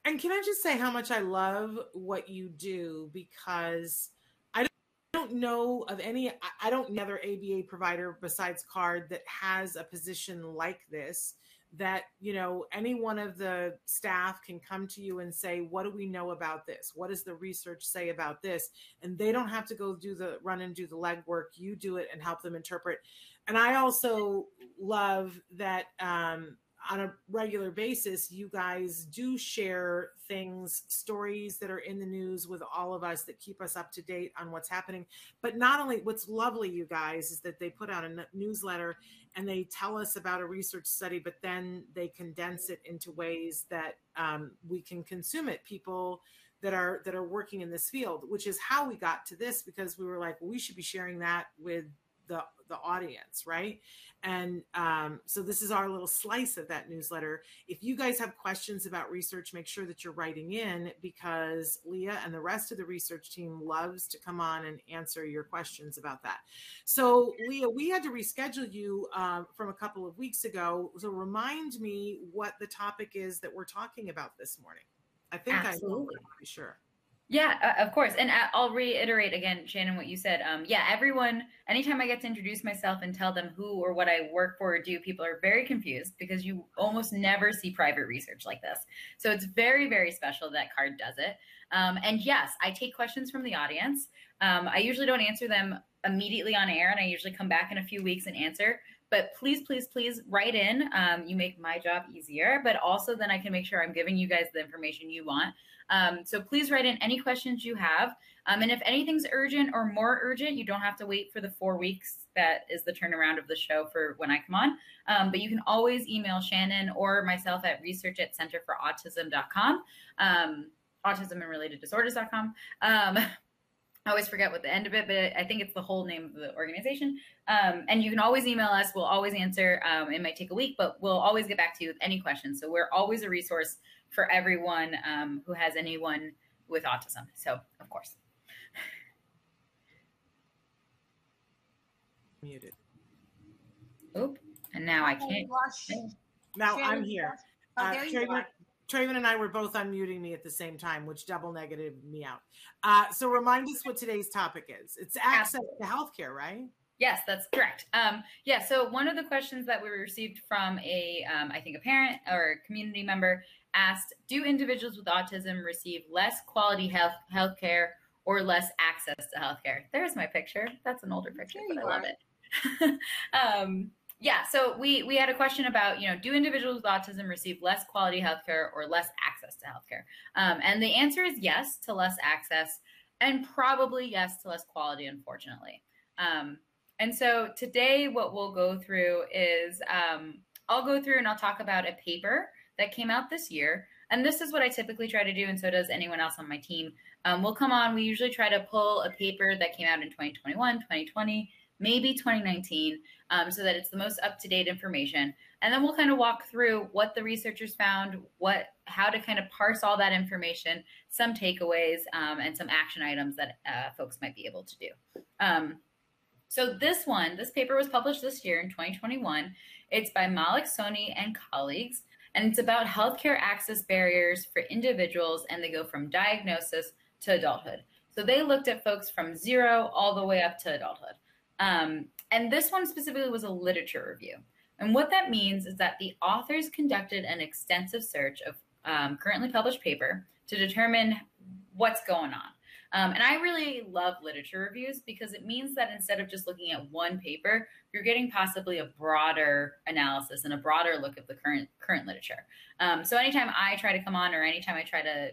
And can I just say how much I love what you do? Because I don't know of any I don't know other ABA provider besides CARD that has a position like this that you know any one of the staff can come to you and say what do we know about this? What does the research say about this? And they don't have to go do the run and do the legwork. You do it and help them interpret and i also love that um, on a regular basis, you guys do share things, stories that are in the news with all of us that keep us up to date on what's happening. But not only what's lovely, you guys, is that they put out a newsletter and they tell us about a research study, but then they condense it into ways that um, we can consume it. People that are that are working in this field, which is how we got to this, because we were like, well, we should be sharing that with the the audience, right? And um, so this is our little slice of that newsletter. If you guys have questions about research, make sure that you're writing in because Leah and the rest of the research team loves to come on and answer your questions about that. So Leah, we had to reschedule you um, from a couple of weeks ago. So remind me what the topic is that we're talking about this morning. I think Absolutely. I know, I'm sure. Yeah, uh, of course. And uh, I'll reiterate again, Shannon, what you said. Um, yeah, everyone, anytime I get to introduce myself and tell them who or what I work for or do, people are very confused because you almost never see private research like this. So it's very, very special that CARD does it. Um, and yes, I take questions from the audience. Um, I usually don't answer them immediately on air, and I usually come back in a few weeks and answer. But please, please, please write in. Um, you make my job easier, but also then I can make sure I'm giving you guys the information you want. Um, so please write in any questions you have. Um, and if anything's urgent or more urgent, you don't have to wait for the four weeks that is the turnaround of the show for when I come on. Um, but you can always email Shannon or myself at research at centerforautism.com, um, autism and related disorders.com. Um, I always forget what the end of it, but I think it's the whole name of the organization. Um, and you can always email us. We'll always answer. Um, it might take a week, but we'll always get back to you with any questions. So we're always a resource for everyone um, who has anyone with autism. So, of course. Muted. Oop. And now I can't. Now I'm here. Oh, uh, Traven, Traven and I were both unmuting me at the same time, which double negative me out. Uh, so remind us what today's topic is. It's access Absolutely. to healthcare, right? Yes, that's correct. Um, yeah. So one of the questions that we received from a, um, I think a parent or a community member asked, do individuals with autism receive less quality health healthcare or less access to healthcare? There's my picture. That's an older picture, but I love it. um, yeah, so we we had a question about you know do individuals with autism receive less quality healthcare or less access to healthcare? Um, and the answer is yes to less access, and probably yes to less quality, unfortunately. Um, and so today, what we'll go through is um, I'll go through and I'll talk about a paper that came out this year. And this is what I typically try to do, and so does anyone else on my team. Um, we'll come on, we usually try to pull a paper that came out in 2021, 2020, maybe 2019, um, so that it's the most up to date information. And then we'll kind of walk through what the researchers found, what, how to kind of parse all that information, some takeaways, um, and some action items that uh, folks might be able to do. Um, So this one, this paper was published this year in 2021. It's by Malik Soni and colleagues, and it's about healthcare access barriers for individuals, and they go from diagnosis to adulthood. So they looked at folks from zero all the way up to adulthood. Um, and this one specifically was a literature review. And what that means is that the authors conducted an extensive search of um, currently published paper to determine what's going on. Um, and I really love literature reviews because it means that instead of just looking at one paper, you're getting possibly a broader analysis and a broader look at the current current literature. Um, so anytime I try to come on, or anytime I try to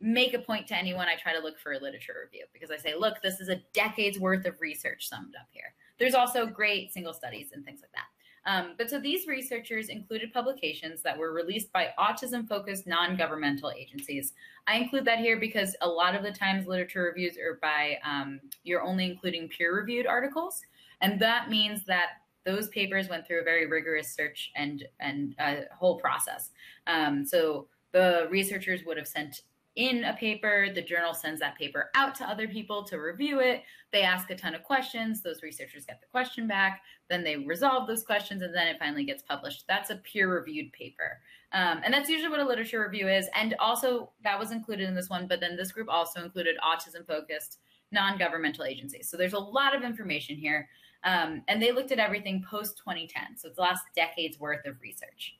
make a point to anyone, I try to look for a literature review because I say, look, this is a decade's worth of research summed up here. There's also great single studies and things like that. Um, but so these researchers included publications that were released by autism focused non governmental agencies. I include that here because a lot of the times literature reviews are by, um, you're only including peer reviewed articles. And that means that those papers went through a very rigorous search and, and uh, whole process. Um, so the researchers would have sent in a paper. The journal sends that paper out to other people to review it. They ask a ton of questions. Those researchers get the question back. Then they resolve those questions, and then it finally gets published. That's a peer reviewed paper. Um, and that's usually what a literature review is. And also, that was included in this one, but then this group also included autism focused non governmental agencies. So there's a lot of information here. Um, and they looked at everything post 2010. So it's the last decade's worth of research.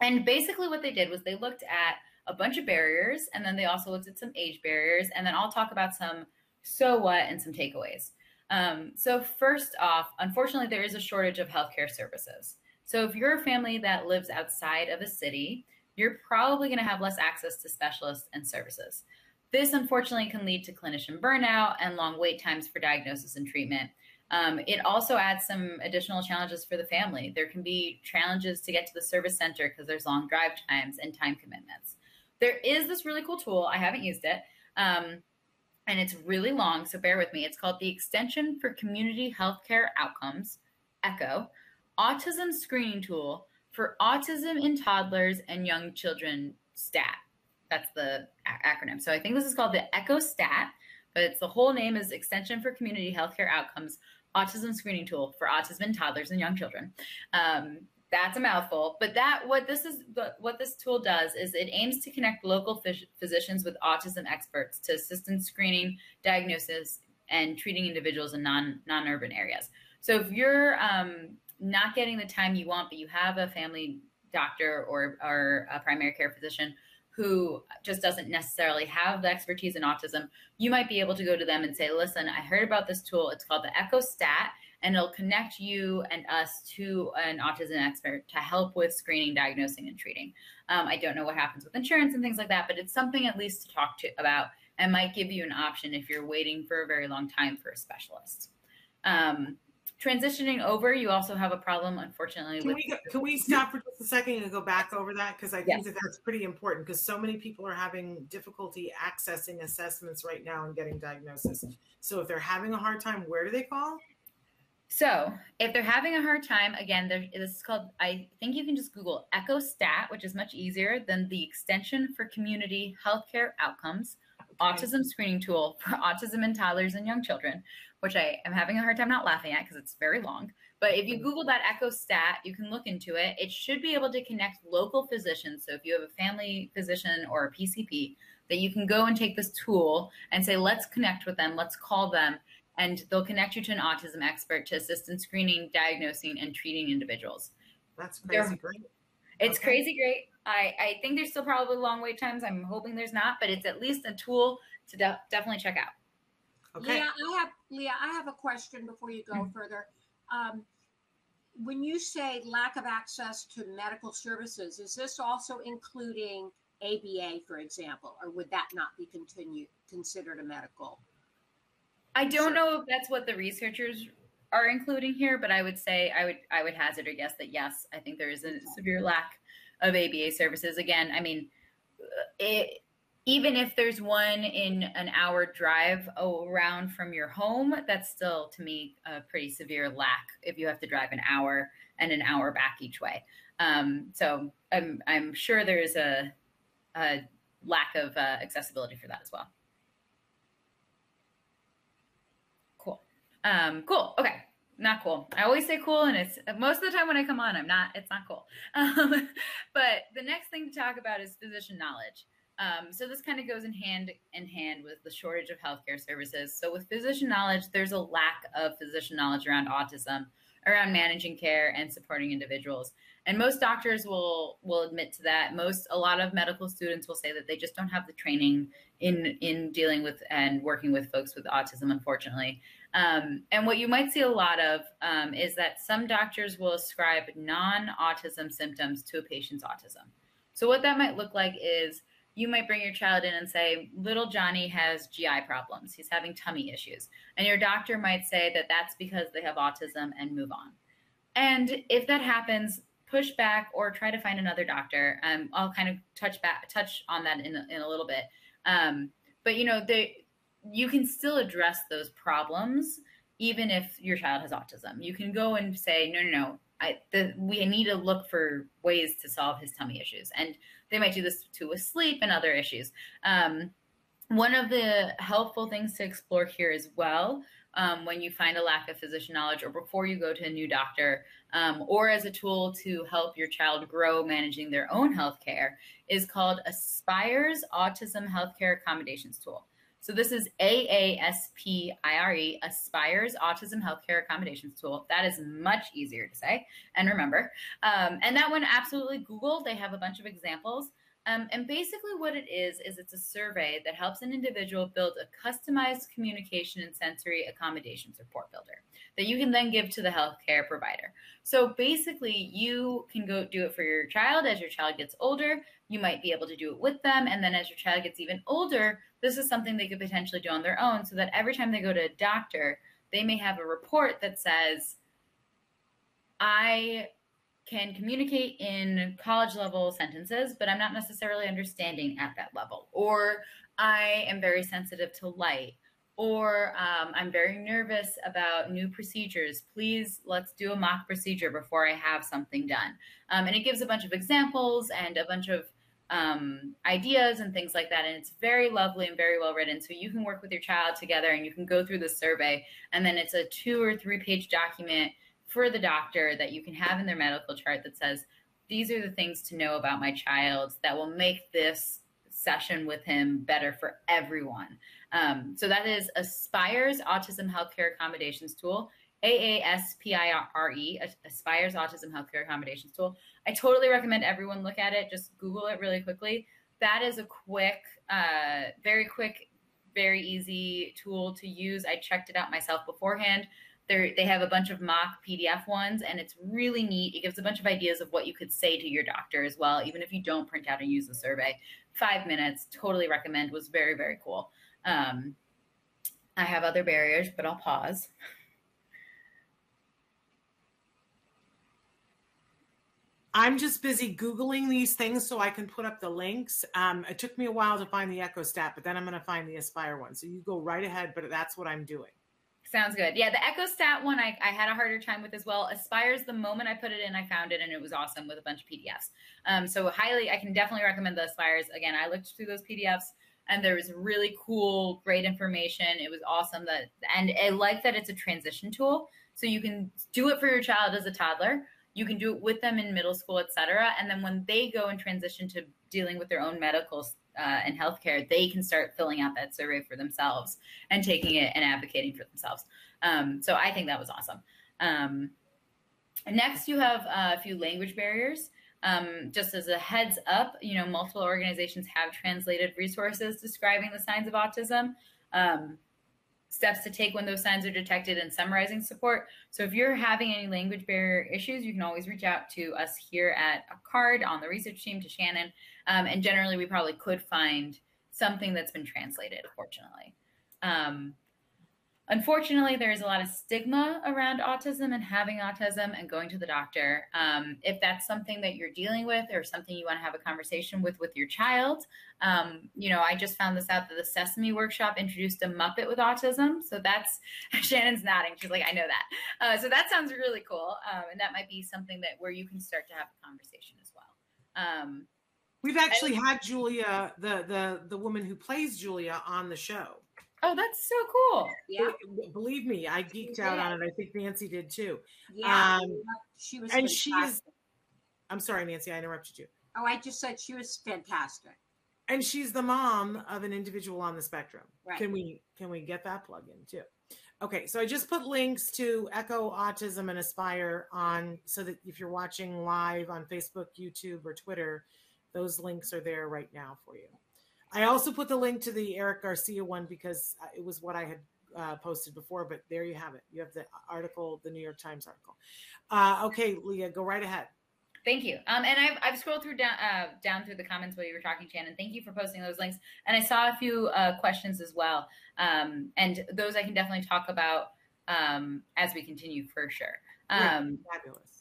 And basically, what they did was they looked at a bunch of barriers, and then they also looked at some age barriers, and then I'll talk about some so what and some takeaways. Um, so first off, unfortunately, there is a shortage of healthcare services. So if you're a family that lives outside of a city, you're probably going to have less access to specialists and services. This unfortunately can lead to clinician burnout and long wait times for diagnosis and treatment. Um, it also adds some additional challenges for the family. There can be challenges to get to the service center because there's long drive times and time commitments there is this really cool tool. I haven't used it. Um, and it's really long, so bear with me. It's called the Extension for Community Healthcare Outcomes, ECHO, Autism Screening Tool for Autism in Toddlers and Young Children STAT. That's the a- acronym. So I think this is called the ECHO STAT, but it's the whole name is Extension for Community Healthcare Outcomes Autism Screening Tool for Autism in Toddlers and Young Children. Um, that's a mouthful. But that what this is what this tool does is it aims to connect local phys- physicians with autism experts to assist in screening diagnosis and treating individuals in non non-urban areas. So if you're um, not getting the time you want but you have a family doctor or, or a primary care physician who just doesn't necessarily have the expertise in autism you might be able to go to them and say listen i heard about this tool. It's called the echo stat and it'll connect you and us to an autism expert to help with screening, diagnosing, and treating. Um, I don't know what happens with insurance and things like that, but it's something at least to talk to about and might give you an option if you're waiting for a very long time for a specialist. Um, transitioning over, you also have a problem, unfortunately. Can, we, can we stop for just a second and go back over that? Because I think Yes. that that's pretty important because so many people are having difficulty accessing assessments right now and getting diagnosis. So if they're having a hard time, where do they call? So, if they're having a hard time, again, there, this is called, I think you can just Google EchoStat, which is much easier than the Extension for Community Healthcare Outcomes Autism Screening Tool for Autism in Toddlers and Young Children, which I am having a hard time not laughing at because it's very long. But if you mm-hmm. Google that EchoStat, you can look into it. It should be able to connect local physicians. So, if you have a family physician or a PCP, that you can go and take this tool and say, let's connect with them, let's call them and they'll connect you to an autism expert to assist in screening, diagnosing, and treating individuals. That's They're- crazy great. It's Okay. crazy great. I, I think there's still probably long wait times. I'm hoping there's not, but it's at least a tool to de- definitely check out. Okay. Leah, I have Leah, I have a question before you go further. Um, when you say lack of access to medical services, is this also including ABA, for example, or would that not be continued considered a medical? I don't know if that's what the researchers are including here, but I would say I would I would hazard a guess that yes, I think there is a severe lack of ABA services. Again, I mean, it, even if there's one in an hour drive around from your home, that's still to me a pretty severe lack if you have to drive an hour and an hour back each way. Um, so I'm I'm sure there is a, a lack of uh, accessibility for that as well. Cool. Um, cool. Okay. Not cool. I always say cool, and it's most of the time when I come on, I'm not. It's not cool. Um, but the next thing to talk about is physician knowledge. Um, so this kind of goes in hand in hand with the shortage of healthcare services. So with physician knowledge, there's a lack of physician knowledge around autism, around managing care and supporting individuals. And most doctors will will admit to that. Most a lot of medical students will say that they just don't have the training in in dealing with and working with folks with autism, unfortunately. Um, and what you might see a lot of um, is that some doctors will ascribe non-autism symptoms to a patient's autism. So what that might look like is you might bring your child in and say, little Johnny has GI problems. He's having tummy issues. And your doctor might say that that's because they have autism and move on. And if that happens, push back or try to find another doctor. Um, I'll kind of touch back, touch on that in in a little bit. Um, but you know, they, you can still address those problems even if your child has autism. You can go and say, no, no, no, I, the, we need to look for ways to solve his tummy issues. And they might do this too with sleep and other issues. Um, one of the helpful things to explore here as well um, when you find a lack of physician knowledge or before you go to a new doctor um, or as a tool to help your child grow managing their own healthcare, is called aspire's autism healthcare accommodations tool so this is AASPIRE, Aspire's Autism Healthcare Accommodations Tool. That is much easier to say and remember. Um, and that one, absolutely Google. They have a bunch of examples. Um, and basically, what it is, is it's a survey that helps an individual build a customized communication and sensory accommodations report builder that you can then give to the healthcare provider. So basically, you can go do it for your child as your child gets older. You might be able to do it with them. And then as your child gets even older, this is something they could potentially do on their own so that every time they go to a doctor, they may have a report that says, I can communicate in college level sentences, but I'm not necessarily understanding at that level. Or I am very sensitive to light. Or um, I'm very nervous about new procedures. Please let's do a mock procedure before I have something done. Um, and it gives a bunch of examples and a bunch of um, ideas and things like that. And it's very lovely and very well written. So you can work with your child together and you can go through the survey. And then it's a two or three page document for the doctor that you can have in their medical chart that says, these are the things to know about my child that will make this session with him better for everyone. Um, so that is Aspire's Autism Healthcare Accommodations Tool. AASPIRE, Aspire's Autism Healthcare Accommodations Tool. I totally recommend everyone look at it. Just Google it really quickly. That is a quick, uh, very quick, very easy tool to use. I checked it out myself beforehand. They're, they have a bunch of mock PDF ones, and it's really neat. It gives a bunch of ideas of what you could say to your doctor as well, even if you don't print out and use the survey. Five minutes, totally recommend. Was very very cool. Um, I have other barriers, but I'll pause. I'm just busy Googling these things so I can put up the links. Um, it took me a while to find the Echo Stat, but then I'm going to find the Aspire one. So you go right ahead, but that's what I'm doing. Sounds good. Yeah, the Echo Stat one I, I had a harder time with as well. Aspires, the moment I put it in, I found it and it was awesome with a bunch of PDFs. Um, so highly, I can definitely recommend the Aspires. Again, I looked through those PDFs and there was really cool, great information. It was awesome that, and I like that it's a transition tool. So you can do it for your child as a toddler you can do it with them in middle school, et cetera. And then when they go and transition to dealing with their own medical uh, and healthcare, they can start filling out that survey for themselves and taking it and advocating for themselves. Um, so I think that was awesome. Um, next, you have a few language barriers. Um, just as a heads up, you know, multiple organizations have translated resources describing the signs of autism. Um, steps to take when those signs are detected and summarizing support. So if you're having any language barrier issues, you can always reach out to us here at a CARD on the research team to Shannon. Um, and generally, we probably could find something that's been translated, fortunately. Um, Unfortunately, there's a lot of stigma around autism and having autism and going to the doctor. Um, if that's something that you're dealing with or something you want to have a conversation with with your child, um, you know, I just found this out that the Sesame Workshop introduced a Muppet with autism. So that's Shannon's nodding. She's like, I know that. Uh, so that sounds really cool, um, and that might be something that where you can start to have a conversation as well. Um, We've actually had Julia, the the the woman who plays Julia, on the show. Oh, that's so cool. Yeah, Believe me, I geeked She out did. on it. I think Nancy did too. yeah. Um, she was. and she is- I'm sorry, Nancy, I interrupted you. Oh, I just said she was fantastic. And she's the mom of an individual on the spectrum. Right. Can we can we get that plug in too? Okay, so I just put links to Echo Autism and Aspire on so that if you're watching live on Facebook, YouTube, or Twitter, those links are there right now for you. I also put the link to the Eric Garcia one because uh, it was what I had uh, posted before, but there you have it. You have the article, the New York Times article. Uh, okay, Leah, go right ahead. Thank you. Um, and I've, I've scrolled through down uh, down through the comments while you were talking, Shannon. Thank you for posting those links. And I saw a few uh, questions as well. Um, and those I can definitely talk about um, as we continue for sure. Um, Fabulous.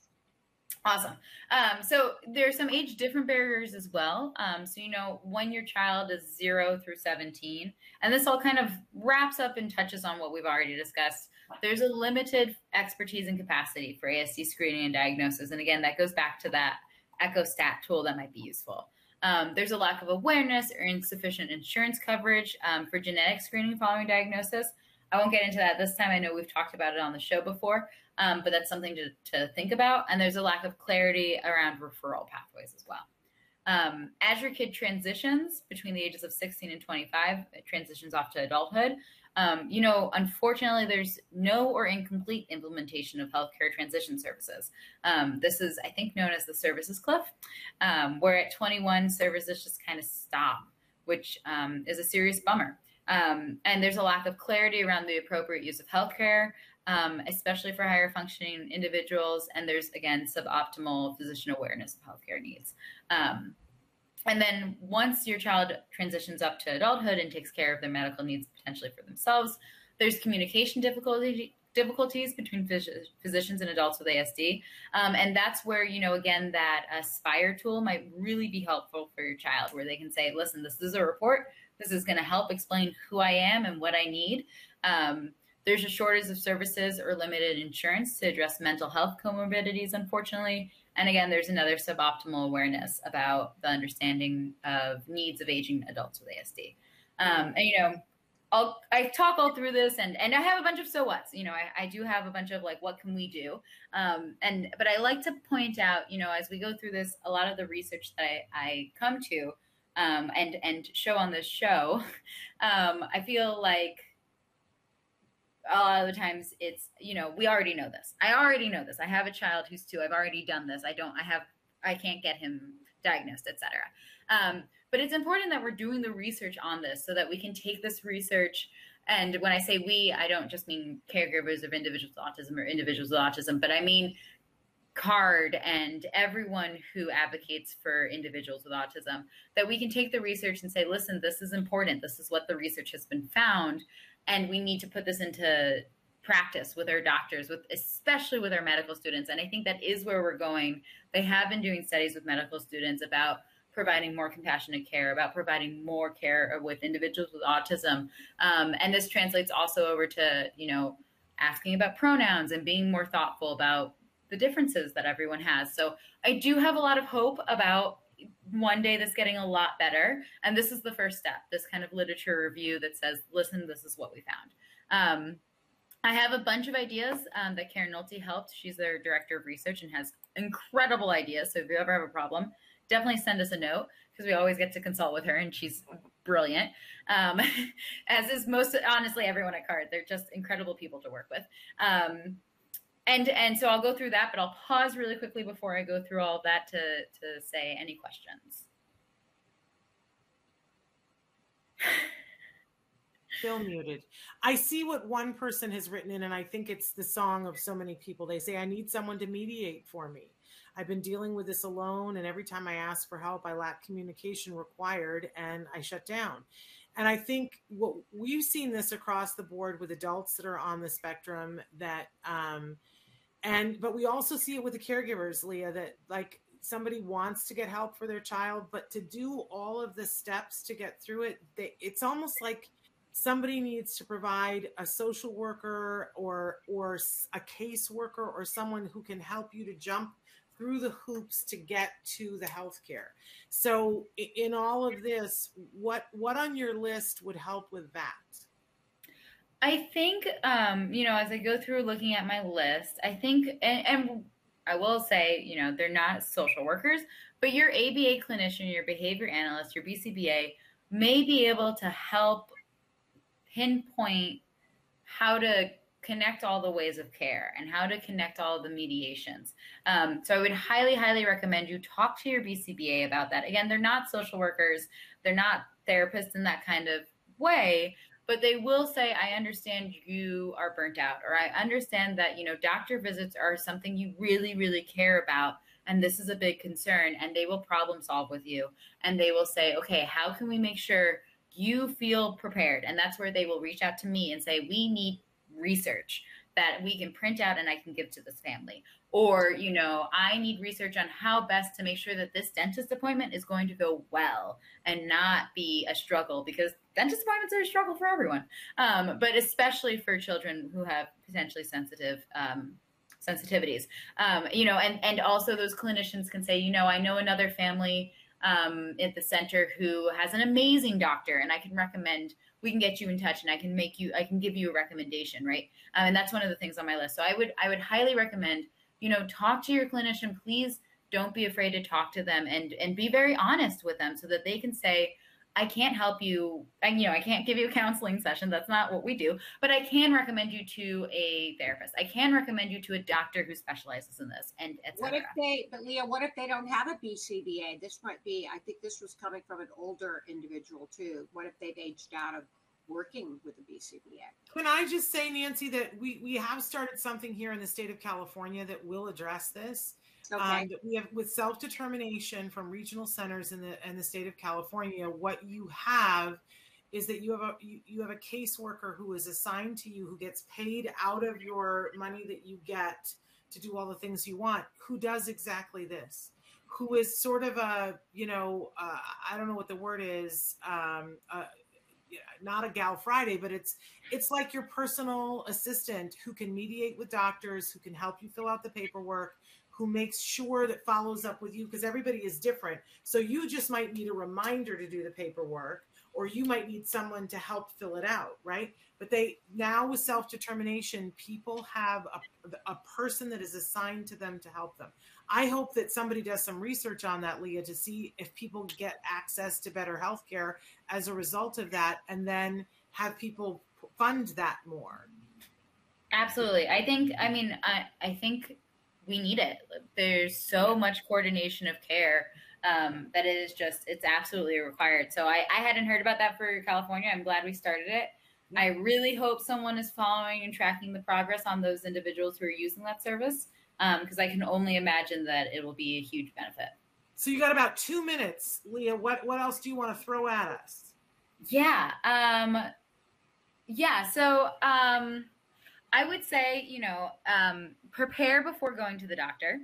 Awesome. Um, so there's some age different barriers as well. Um, so you know when your child is zero through 17, and this all kind of wraps up and touches on what we've already discussed. There's a limited expertise and capacity for ASD screening and diagnosis, and again, that goes back to that EchoStat tool that might be useful. Um, there's a lack of awareness or insufficient insurance coverage um, for genetic screening following diagnosis. I won't get into that this time. I know we've talked about it on the show before, um, but that's something to, to think about. And there's a lack of clarity around referral pathways as well. Um, as your kid transitions between the ages of 16 and 25, it transitions off to adulthood. Um, you know, unfortunately, there's no or incomplete implementation of healthcare transition services. Um, this is, I think, known as the services cliff, um, where at 21, services just kind of stop, which um, is a serious bummer. Um, and there's a lack of clarity around the appropriate use of healthcare, um, especially for higher functioning individuals. And there's, again, suboptimal physician awareness of healthcare needs. Um, and then once your child transitions up to adulthood and takes care of their medical needs potentially for themselves, there's communication difficulty, difficulties between phys- physicians and adults with ASD. Um, and that's where, you know, again, that Aspire tool might really be helpful for your child, where they can say, listen, this is a report. This is going to help explain who I am and what I need. Um, there's a shortage of services or limited insurance to address mental health comorbidities, unfortunately. And again, there's another suboptimal awareness about the understanding of needs of aging adults with ASD. Um, and, you know, I'll, I talk all through this and, and I have a bunch of so what's, you know, I, I do have a bunch of like, what can we do? Um, and, but I like to point out, you know, as we go through this, a lot of the research that I, I come to um, and, and show on this show, um, I feel like a lot of the times it's you know we already know this. I already know this. I have a child who's two. I've already done this. I don't i have i can't get him diagnosed etc um, but it's important that we're doing the research on this so that we can take this research. And when i say we i don't just mean caregivers of individuals with autism or individuals with autism but i mean CARD and everyone who advocates for individuals with autism that we can take the research and say listen this is important. This is what the research has been found and we need to put this into practice with our doctors with especially with our medical students. And i think that is where we're going. They have been doing studies with medical students about providing more compassionate care about providing more care with individuals with autism. Um, and this translates also over to you know asking about pronouns and being more thoughtful about the differences that everyone has. So i do have a lot of hope about one day this getting a lot better. And this is the first step this kind of literature review that says listen this is what we found. Um, i have a bunch of ideas um, that Karen Nohelty helped. She's their director of research and has incredible ideas. So if you ever have a problem definitely send us a note because we always get to consult with her and she's brilliant. Um, as is most honestly everyone at CARD. They're just incredible people to work with. Um, and and so I'll go through that, but I'll pause really quickly before I go through all that to to say any questions. Still muted. I see what one person has written in, and I think it's the song of so many people. They say, I need someone to mediate for me. I've been dealing with this alone, and every time I ask for help, I lack communication required and I shut down. And I think what we've seen this across the board with adults that are on the spectrum that, um, and, but we also see it with the caregivers, Leah, that like somebody wants to get help for their child, but to do all of the steps to get through it, they, it's almost like somebody needs to provide a social worker or or a caseworker or someone who can help you to jump through the hoops to get to the healthcare. So in all of this, what what on your list would help with that? I think, um, you know, as I go through looking at my list, I think, and, and I will say, you know, they're not social workers, but your ABA clinician, your behavior analyst, your BCBA may be able to help pinpoint how to connect all the ways of care and how to connect all the mediations. Um, so I would highly, highly recommend you talk to your BCBA about that. Again, they're not social workers, they're not therapists in that kind of way, but they will say, I understand you are burnt out, or I understand that, you know, doctor visits are something you really, really care about. And this is a big concern. And they will problem solve with you. And they will say, okay, how can we make sure you feel prepared? And that's where they will reach out to me and say, we need research that we can print out and I can give to this family. Or, you know, I need research on how best to make sure that this dentist appointment is going to go well and not be a struggle because dentist appointments are a struggle for everyone, um, but especially for children who have potentially sensitive um, sensitivities. Um, you know, and and also those clinicians can say, you know, I know another family um, at the center who has an amazing doctor, and I can recommend we can get you in touch and I can make you I can give you a recommendation, right? Um, and that's one of the things on my list. So I would I would highly recommend, you know, talk to your clinician. Please don't be afraid to talk to them and and be very honest with them so that they can say, I can't help you. And, you know, I can't give you a counseling session. That's not what we do. But I can recommend you to a therapist. I can recommend you to a doctor who specializes in this, and etc. What if they, but Leah, what if they don't have a BCBA? This might be. I think this was coming from an older individual too. What if they've aged out of working with a BCBA? Can I just say, Nancy, that we we have started something here in the state of California that will address this. Okay. Um, we have with self determination from regional centers in the in the state of California. What you have is that you have a you, you have a caseworker who is assigned to you who gets paid out of your money that you get to do all the things you want. Who does exactly this? Who is sort of a you know uh, I don't know what the word is. Um, uh, not a gal Friday, but it's it's like your personal assistant who can mediate with doctors, who can help you fill out the paperwork, who makes sure that follows up with you because everybody is different. So you just might need a reminder to do the paperwork or you might need someone to help fill it out, right? But they now with self determination, people have a, a person that is assigned to them to help them. I hope that somebody does some research on that, Leah, to see if people get access to better health care as a result of that, and then have people fund that more. Absolutely. I think, I mean, I, I think we need it. There's so much coordination of care um, that it is just it's absolutely required. So I, I hadn't heard about that for California. I'm glad we started it. I really hope someone is following and tracking the progress on those individuals who are using that service because um, I can only imagine that it will be a huge benefit. So you got about two minutes, Leah. What what else do you want to throw at us? Yeah, um, yeah. So um, I would say, you know, um, prepare before going to the doctor.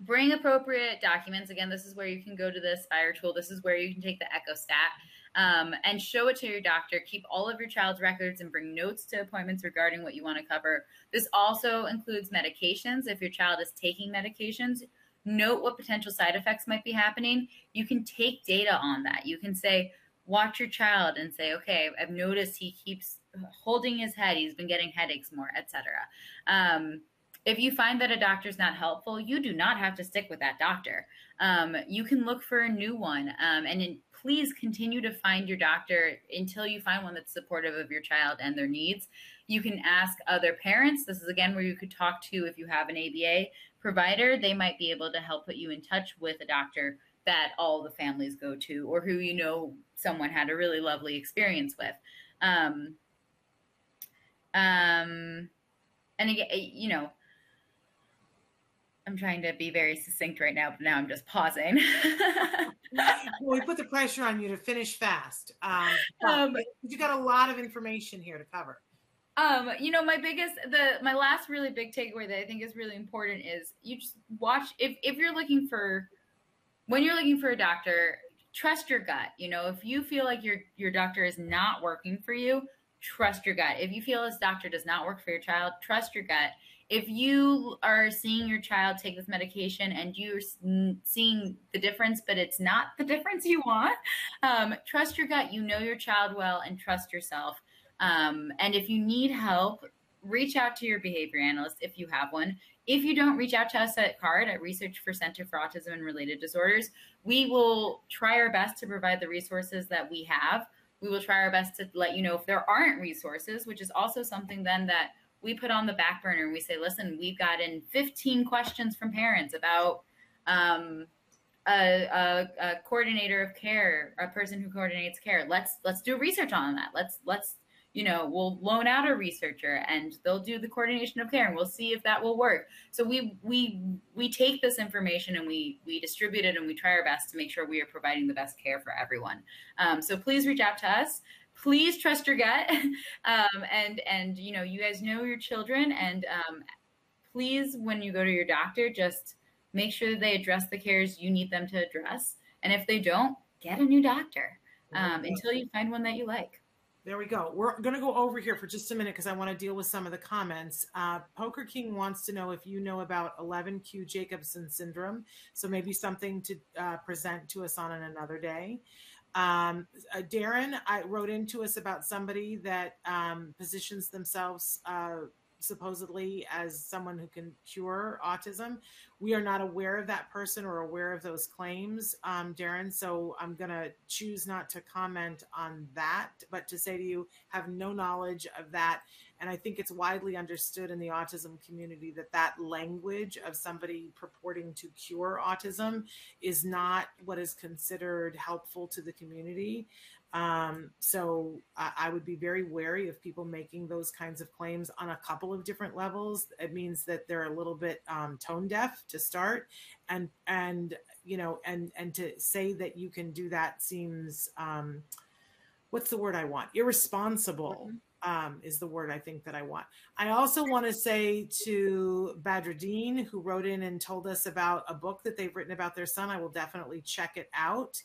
Bring appropriate documents. Again, this is where you can go to the Aspire tool. This is where you can take the EchoStat um, and show it to your doctor. Keep all of your child's records and bring notes to appointments regarding what you want to cover. This also includes medications. If your child is taking medications, note what potential side effects might be happening. You can take data on that. You can say, watch your child and say, okay, I've noticed he keeps holding his head, he's been getting headaches more, etc. Um, if you find that a doctor is not helpful, you do not have to stick with that doctor. Um, you can look for a new one, um, and in, please continue to find your doctor until you find one that's supportive of your child and their needs. You can ask other parents. This is again where you could talk to if you have an ABA provider. They might be able to help put you in touch with a doctor that all the families go to, or who you know someone had a really lovely experience with. Um, um, and again, you know, I'm trying to be very succinct right now, but now I'm just pausing. well, we put the pressure on you to finish fast. Um, um, you got a lot of information here to cover. Um, you know, my biggest, the my last really big takeaway that I think is really important is you just watch if if you're looking for when you're looking for a doctor, trust your gut. You know, if you feel like your your doctor is not working for you, trust your gut. If you feel this doctor does not work for your child, trust your gut. If you are seeing your child take this medication and you're seeing the difference, but it's not the difference you want, um, trust your gut. You know your child well and trust yourself. Um, and if you need help, reach out to your behavior analyst if you have one. If you don't reach out to us at CARD, at Research for Center for Autism and Related Disorders, we will try our best to provide the resources that we have. We will try our best to let you know if there aren't resources, which is also something then that we put on the back burner and we say, listen, we've gotten 15 questions from parents about um, a, a, a, coordinator of care, a person who coordinates care. Let's let's do research on that. Let's let's you know we'll loan out a researcher and they'll do the coordination of care and we'll see if that will work. So we we we take this information and we we distribute it and we try our best to make sure we are providing the best care for everyone. Um, so please reach out to us. Please trust your gut. Um, and and you know you guys know your children and um, please when you go to your doctor just make sure that they address the cares you need them to address. And if they don't get a new doctor um, until you find one that you like there we go. We're going to go over here for just a minute because I want to deal with some of the comments. Uh, Poker King wants to know if you know about 11q Jacobsen syndrome. So maybe something to uh, present to us on another day. Um, uh, Darren I wrote into us about somebody that um, positions themselves uh, supposedly as someone who can cure autism. We are not aware of that person or aware of those claims, um, Darren. So I'm going to choose not to comment on that, but to say to you, have no knowledge of that. And I think it's widely understood in the autism community that that language of somebody purporting to cure autism is not what is considered helpful to the community. Um, so I, I, would be very wary of people making those kinds of claims on a couple of different levels. It means that they're a little bit um, tone deaf to start, and and you know, and and to say that you can do that seems um, what's the word I want? Irresponsible. Mm-hmm. Um, is the word I think that I want. I also want to say to Badruddin, who wrote in and told us about a book that they've written about their son, I will definitely check it out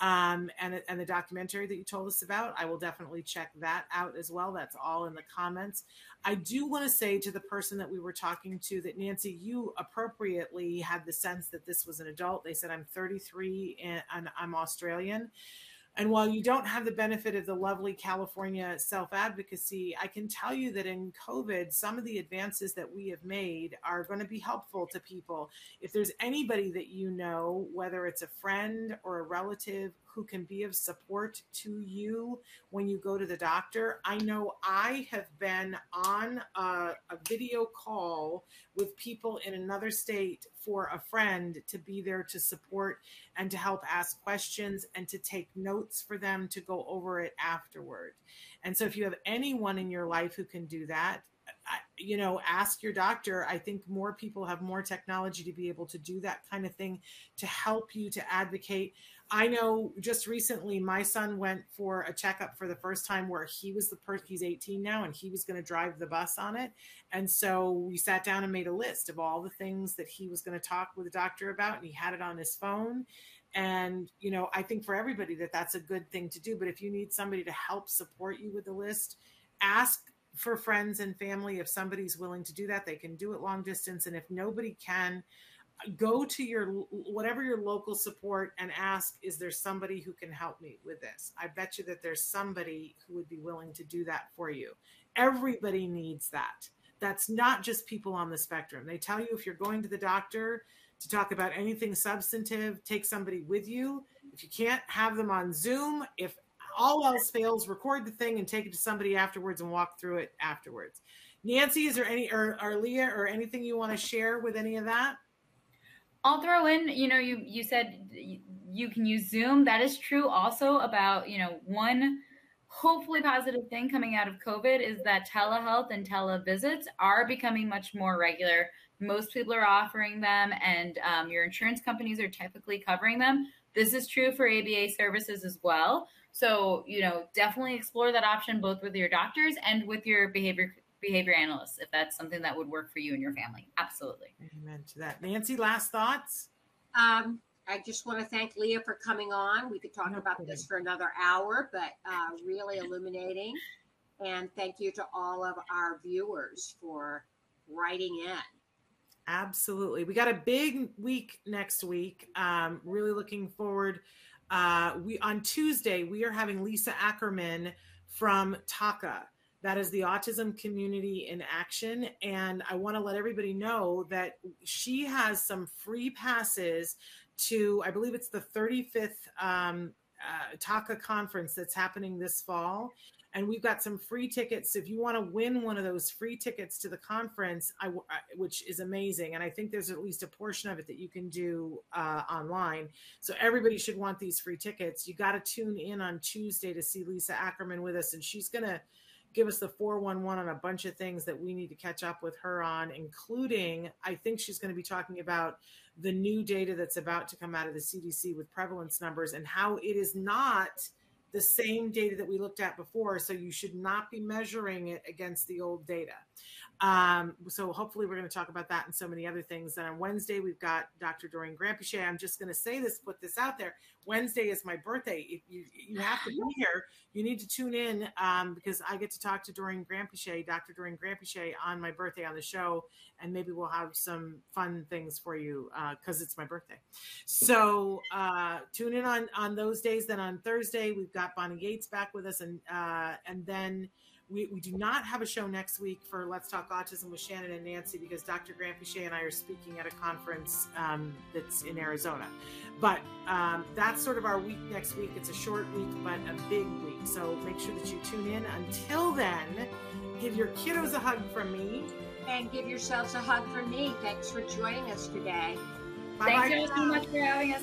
um, and and the documentary that you told us about. I will definitely check that out as well. That's all in the comments. I do want to say to the person that we were talking to that Nancy, you appropriately had the sense that this was an adult. They said I'm 33 and I'm Australian. And while you don't have the benefit of the lovely California self advocacy, I can tell you that in COVID, some of the advances that we have made are going to be helpful to people. If there's anybody that you know, whether it's a friend or a relative who can be of support to you when you go to the doctor. I know I have been on a, a, video call with people in another state for a friend to be there to support and to help ask questions and to take notes for them to go over it afterward. And so if you have anyone in your life who can do that, you know, ask your doctor. I think more people have more technology to be able to do that kind of thing to help you to advocate. I know just recently my son went for a checkup for the first time where he was the person, he's 18 now, and he was going to drive the bus on it. And so we sat down and made a list of all the things that he was going to talk with the doctor about, and he had it on his phone. And, you know, I think for everybody that that's a good thing to do. But if you need somebody to help support you with the list, ask for friends and family if somebody's willing to do that. They can do it long distance. And if nobody can, go to your whatever your local support and ask is there somebody who can help me with this? I bet you that there's somebody who would be willing to do that for you. Everybody needs that. That's not just people on the spectrum. They tell you if you're going to the doctor to talk about anything substantive take somebody with you. If you can't have them on zoom. If all else fails record the thing and take it to somebody afterwards and walk through it afterwards. Nancy is there any or, or leah or anything you want to share with any of that I'll throw in, you know, you you said you can use Zoom. That is true also about, you know, one hopefully positive thing coming out of COVID is that telehealth and televisits are becoming much more regular. Most people are offering them, and um, your insurance companies are typically covering them. This is true for ABA services as well. So, you know, definitely explore that option both with your doctors and with your behavior behavior analysts if that's something that would work for you and your family. Absolutely. Amen to that. Nancy, last thoughts? Um, I just want to thank Leah for coming on. We could talk no about kidding. this for another hour, but uh, really illuminating. And thank you to all of our viewers for writing in. Absolutely. We got a big week next week. Um, really looking forward. Uh, we on Tuesday we are having Lisa Ackerman from TACA. That is the Autism Community in Action. And I want to let everybody know that she has some free passes to, I believe it's the 35th um, uh, TACA conference that's happening this fall and we've got some free tickets. If you want to win one of those free tickets to the conference, I, which is amazing, and I think there's at least a portion of it that you can do uh, online. So everybody should want these free tickets. You got to tune in on Tuesday to see Lisa Ackerman with us, and she's gonna give us the 411 on a bunch of things that we need to catch up with her on, including I think she's going to be talking about the new data that's about to come out of the CDC with prevalence numbers and how it is not the same data that we looked at before. So you should not be measuring it against the old data. Um, so hopefully we're going to talk about that and so many other things. And on Wednesday, we've got Dr. Doreen Granpeesheh. I'm just going to say this, put this out there. Wednesday is my birthday. If you, you have to be here, you need to tune in um, because I get to talk to Doreen Granpeesheh, Dr. Doreen Granpeesheh on my birthday on the show. And maybe we'll have some fun things for you because uh, it's my birthday. So uh, tune in on, on those days. Then on Thursday, we've got Bonnie Yates back with us. And, uh, and then we, we do not have a show next week for Let's Talk Autism with Shannon and Nancy because Dr. Granpeesheh and I are speaking at a conference um, that's in Arizona. But um, that's sort of our week next week. It's a short week, but a big week. So make sure that you tune in. Until then, give your kiddos a hug from me. And give yourselves a hug from me. Thanks for joining us today. Bye Thank you so much for having us.